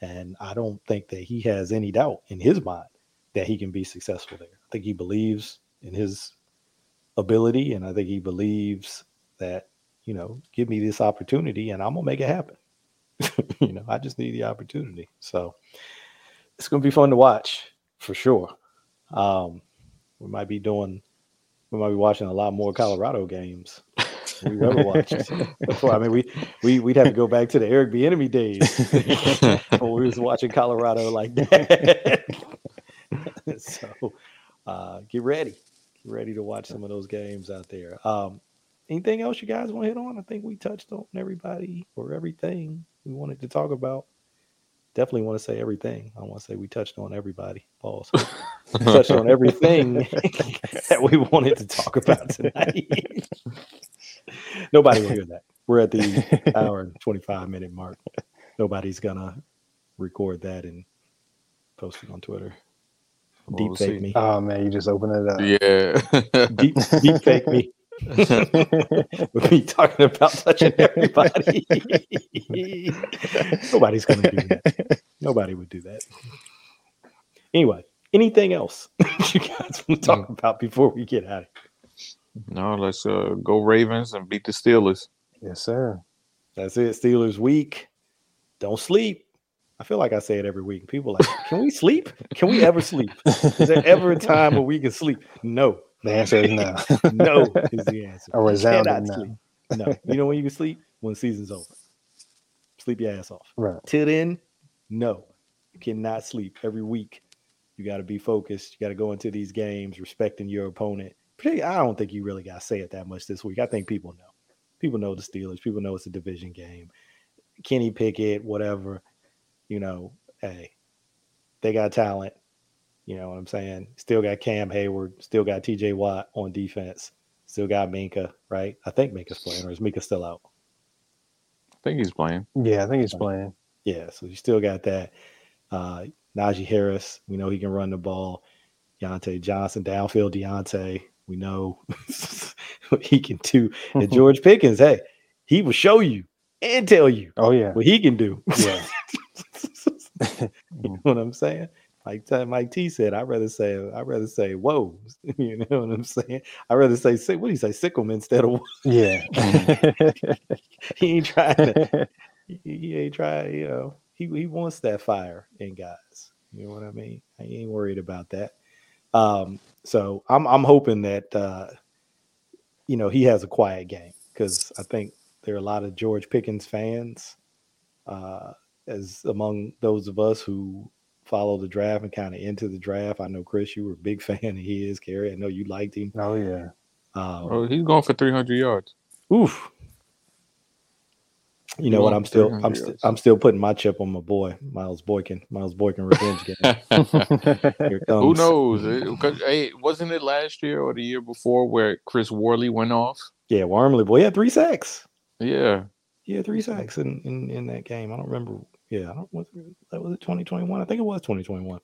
And I don't think that he has any doubt in his mind that he can be successful there. I think he believes in his ability and I think he believes that, you know, give me this opportunity and I'm gonna make it happen. you know, I just need the opportunity. So it's gonna be fun to watch for sure. Um, we might be doing we might be watching a lot more Colorado games we've ever watched. Before. I mean, we we we'd have to go back to the Eric Bieniemy days when we was watching Colorado like that. so uh, get ready, ready to watch some of those games out there. Um, anything else you guys want to hit on? I think we touched on everybody or everything we wanted to talk about. Definitely want to say everything. I want to say we touched on everybody. Pause. touched on everything that we wanted to talk about tonight. Nobody will hear that. We're at the hour and 25 minute mark. Nobody's gonna record that and post it on Twitter. We'll Deep see. fake me. Oh man, you just open it up. Yeah. Deep, deep fake me. With me talking about touching everybody. Nobody's gonna do that. Nobody would do that. Anyway, anything else you guys want to talk about before we get out of here? no, let's uh, go Ravens and beat the Steelers. Yes, sir. That's it. Steelers week. Don't sleep. I feel like I say it every week. People are like, can we sleep? Can we ever sleep? Is there ever a time where we can sleep? No. The answer is no. No is the answer. A resounding no. sleep. No. You know when you can sleep? When the season's over. Sleep your ass off. Right. Till then, no. You cannot sleep every week. You got to be focused. You got to go into these games respecting your opponent. I don't think you really got to say it that much this week. I think people know. People know the Steelers. People know it's a division game. Kenny Pickett, whatever. You know, hey, they got talent. You know what I'm saying? Still got Cam Heyward. Still got TJ Watt on defense. Still got Minkah, right? I think Minkah's playing, or is Minkah still out? I think he's playing. Yeah, I think he's playing. Yeah, so you still got that. Uh, Najee Harris, we know he can run the ball. Diontae Johnson, downfield Diontae, we know what he can do. And George Pickens, hey, he will show you and tell you Oh yeah. what he can do. Yeah. you know what I'm saying? Like T- Mike T said, I'd rather say, I'd rather say, whoa. You know what I'm saying? I'd rather say, sick. what do you say, sickle instead of Yeah. he ain't trying to he, he ain't trying, you know, he, he wants that fire in guys. You know what I mean? I ain't worried about that. Um, so I'm I'm hoping that uh, you know he has a quiet game because I think there are a lot of George Pickens fans, uh, as among those of us who follow the draft and kind of into the draft. I know Chris, you were a big fan of his. Gary, I know you liked him. oh yeah. Um, Oh, he's going for 300 yards. Oof. You know what? I'm still, I'm, st- I'm still putting my chip on my boy, Miles Boykin. Miles Boykin revenge game. Here it Who knows? It- hey, wasn't it last year or the year before where Chris Wormley went off? Yeah, Wormley boy, he had three sacks. Yeah. Yeah, three sacks in, in in that game. I don't remember. Yeah, I don't. Was it, that was it 2021? I think it was 2021.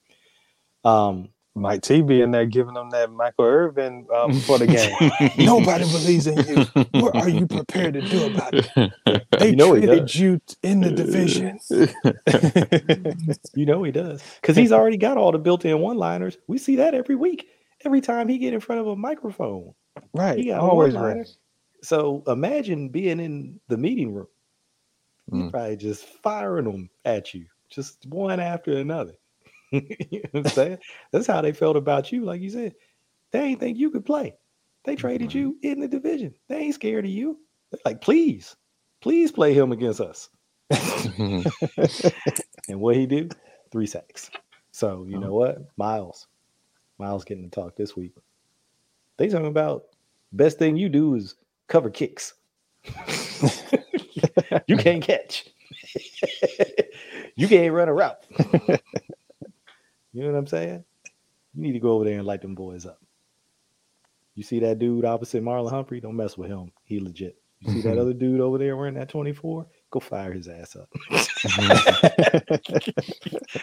Um, Mike T be in there giving them that Michael Irvin um, for the game. Nobody believes in you. What are you prepared to do about it? They You know he traded you in the division. you know he does because he's already got all the built-in one-liners. We see that every week. Every time he get in front of a microphone, right. He got Always one-liner. ready. So imagine being in the meeting room. You Mm. probably just firing them at you, just one after another. you know what I'm saying? That's how they felt about you. Like you said, they ain't think you could play. They traded you in the division. They ain't scared of you. They're like, please, please play him against us. And what he do? Three sacks. So you know what? Miles. Miles getting to talk this week. They talking about best thing you do is cover kicks. you can't catch. you can't run a route. you know what I'm saying? You need to go over there and light them boys up. You see that dude opposite Marlon Humphrey? Don't mess with him. He legit. You see that mm-hmm. other dude over there wearing that 24? Go fire his ass up.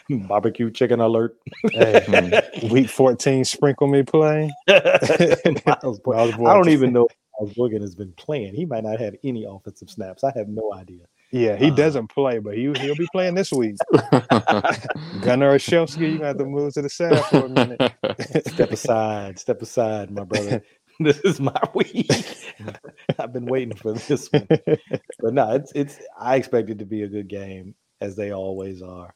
Mm-hmm. Barbecue chicken alert. Hey, mm-hmm. week 14, sprinkle me play. Miles Boy- Miles I don't even know if Miles has been playing. He might not have any offensive snaps. I have no idea. Yeah, he Uh, doesn't play, but he, he'll be playing this week. Gunnar Olszewski, you're going to have to move to the side for a minute. Step aside, step aside, my brother. this is my week. I've been waiting for this one. But no, it's it's I expect it to be a good game, as they always are.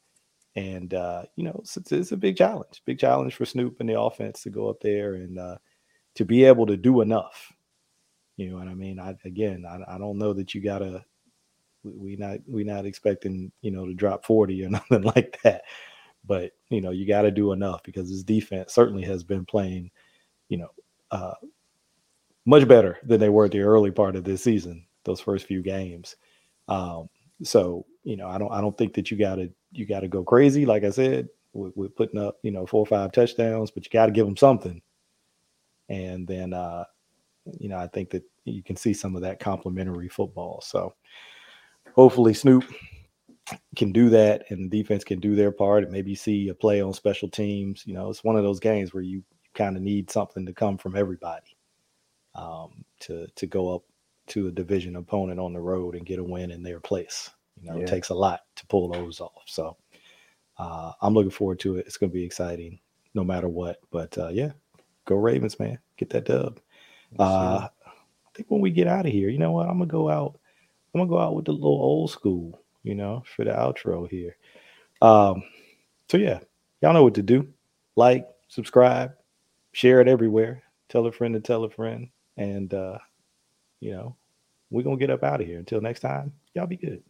And uh, you know, it's, it's, it's a big challenge, big challenge for Snoop and the offense to go up there and uh, to be able to do enough. You know what I mean? I again, I, I don't know that you gotta. We, not we not expecting you know to drop forty or nothing like that, but you know you got to do enough because this defense certainly has been playing, you know, uh, much better than they were at the early part of this season. Those first few games, um, so you know I don't I don't think that you got to you got to go crazy. Like I said, with, with putting up you know four or five touchdowns, but you got to give them something and then uh, you know I think that you can see some of that complementary football. So hopefully Snoop can do that, and the defense can do their part, and maybe see a play on special teams. You know, it's one of those games where you kind of need something to come from everybody um, to to go up to a division opponent on the road and get a win in their place. You know, Yeah. it takes a lot to pull those off. So uh, I'm looking forward to it. It's going to be exciting, no matter what. But uh, yeah, go Ravens, man! Get that dub. Uh, I think when we get out of here, you know what? I'm gonna go out. I'm gonna go out with the little old school, you know, for the outro here. Um, so yeah, y'all know what to do. Like, subscribe, share it everywhere. Tell a friend to tell a friend, and uh, you know, we're gonna get up out of here. Until next time, y'all be good.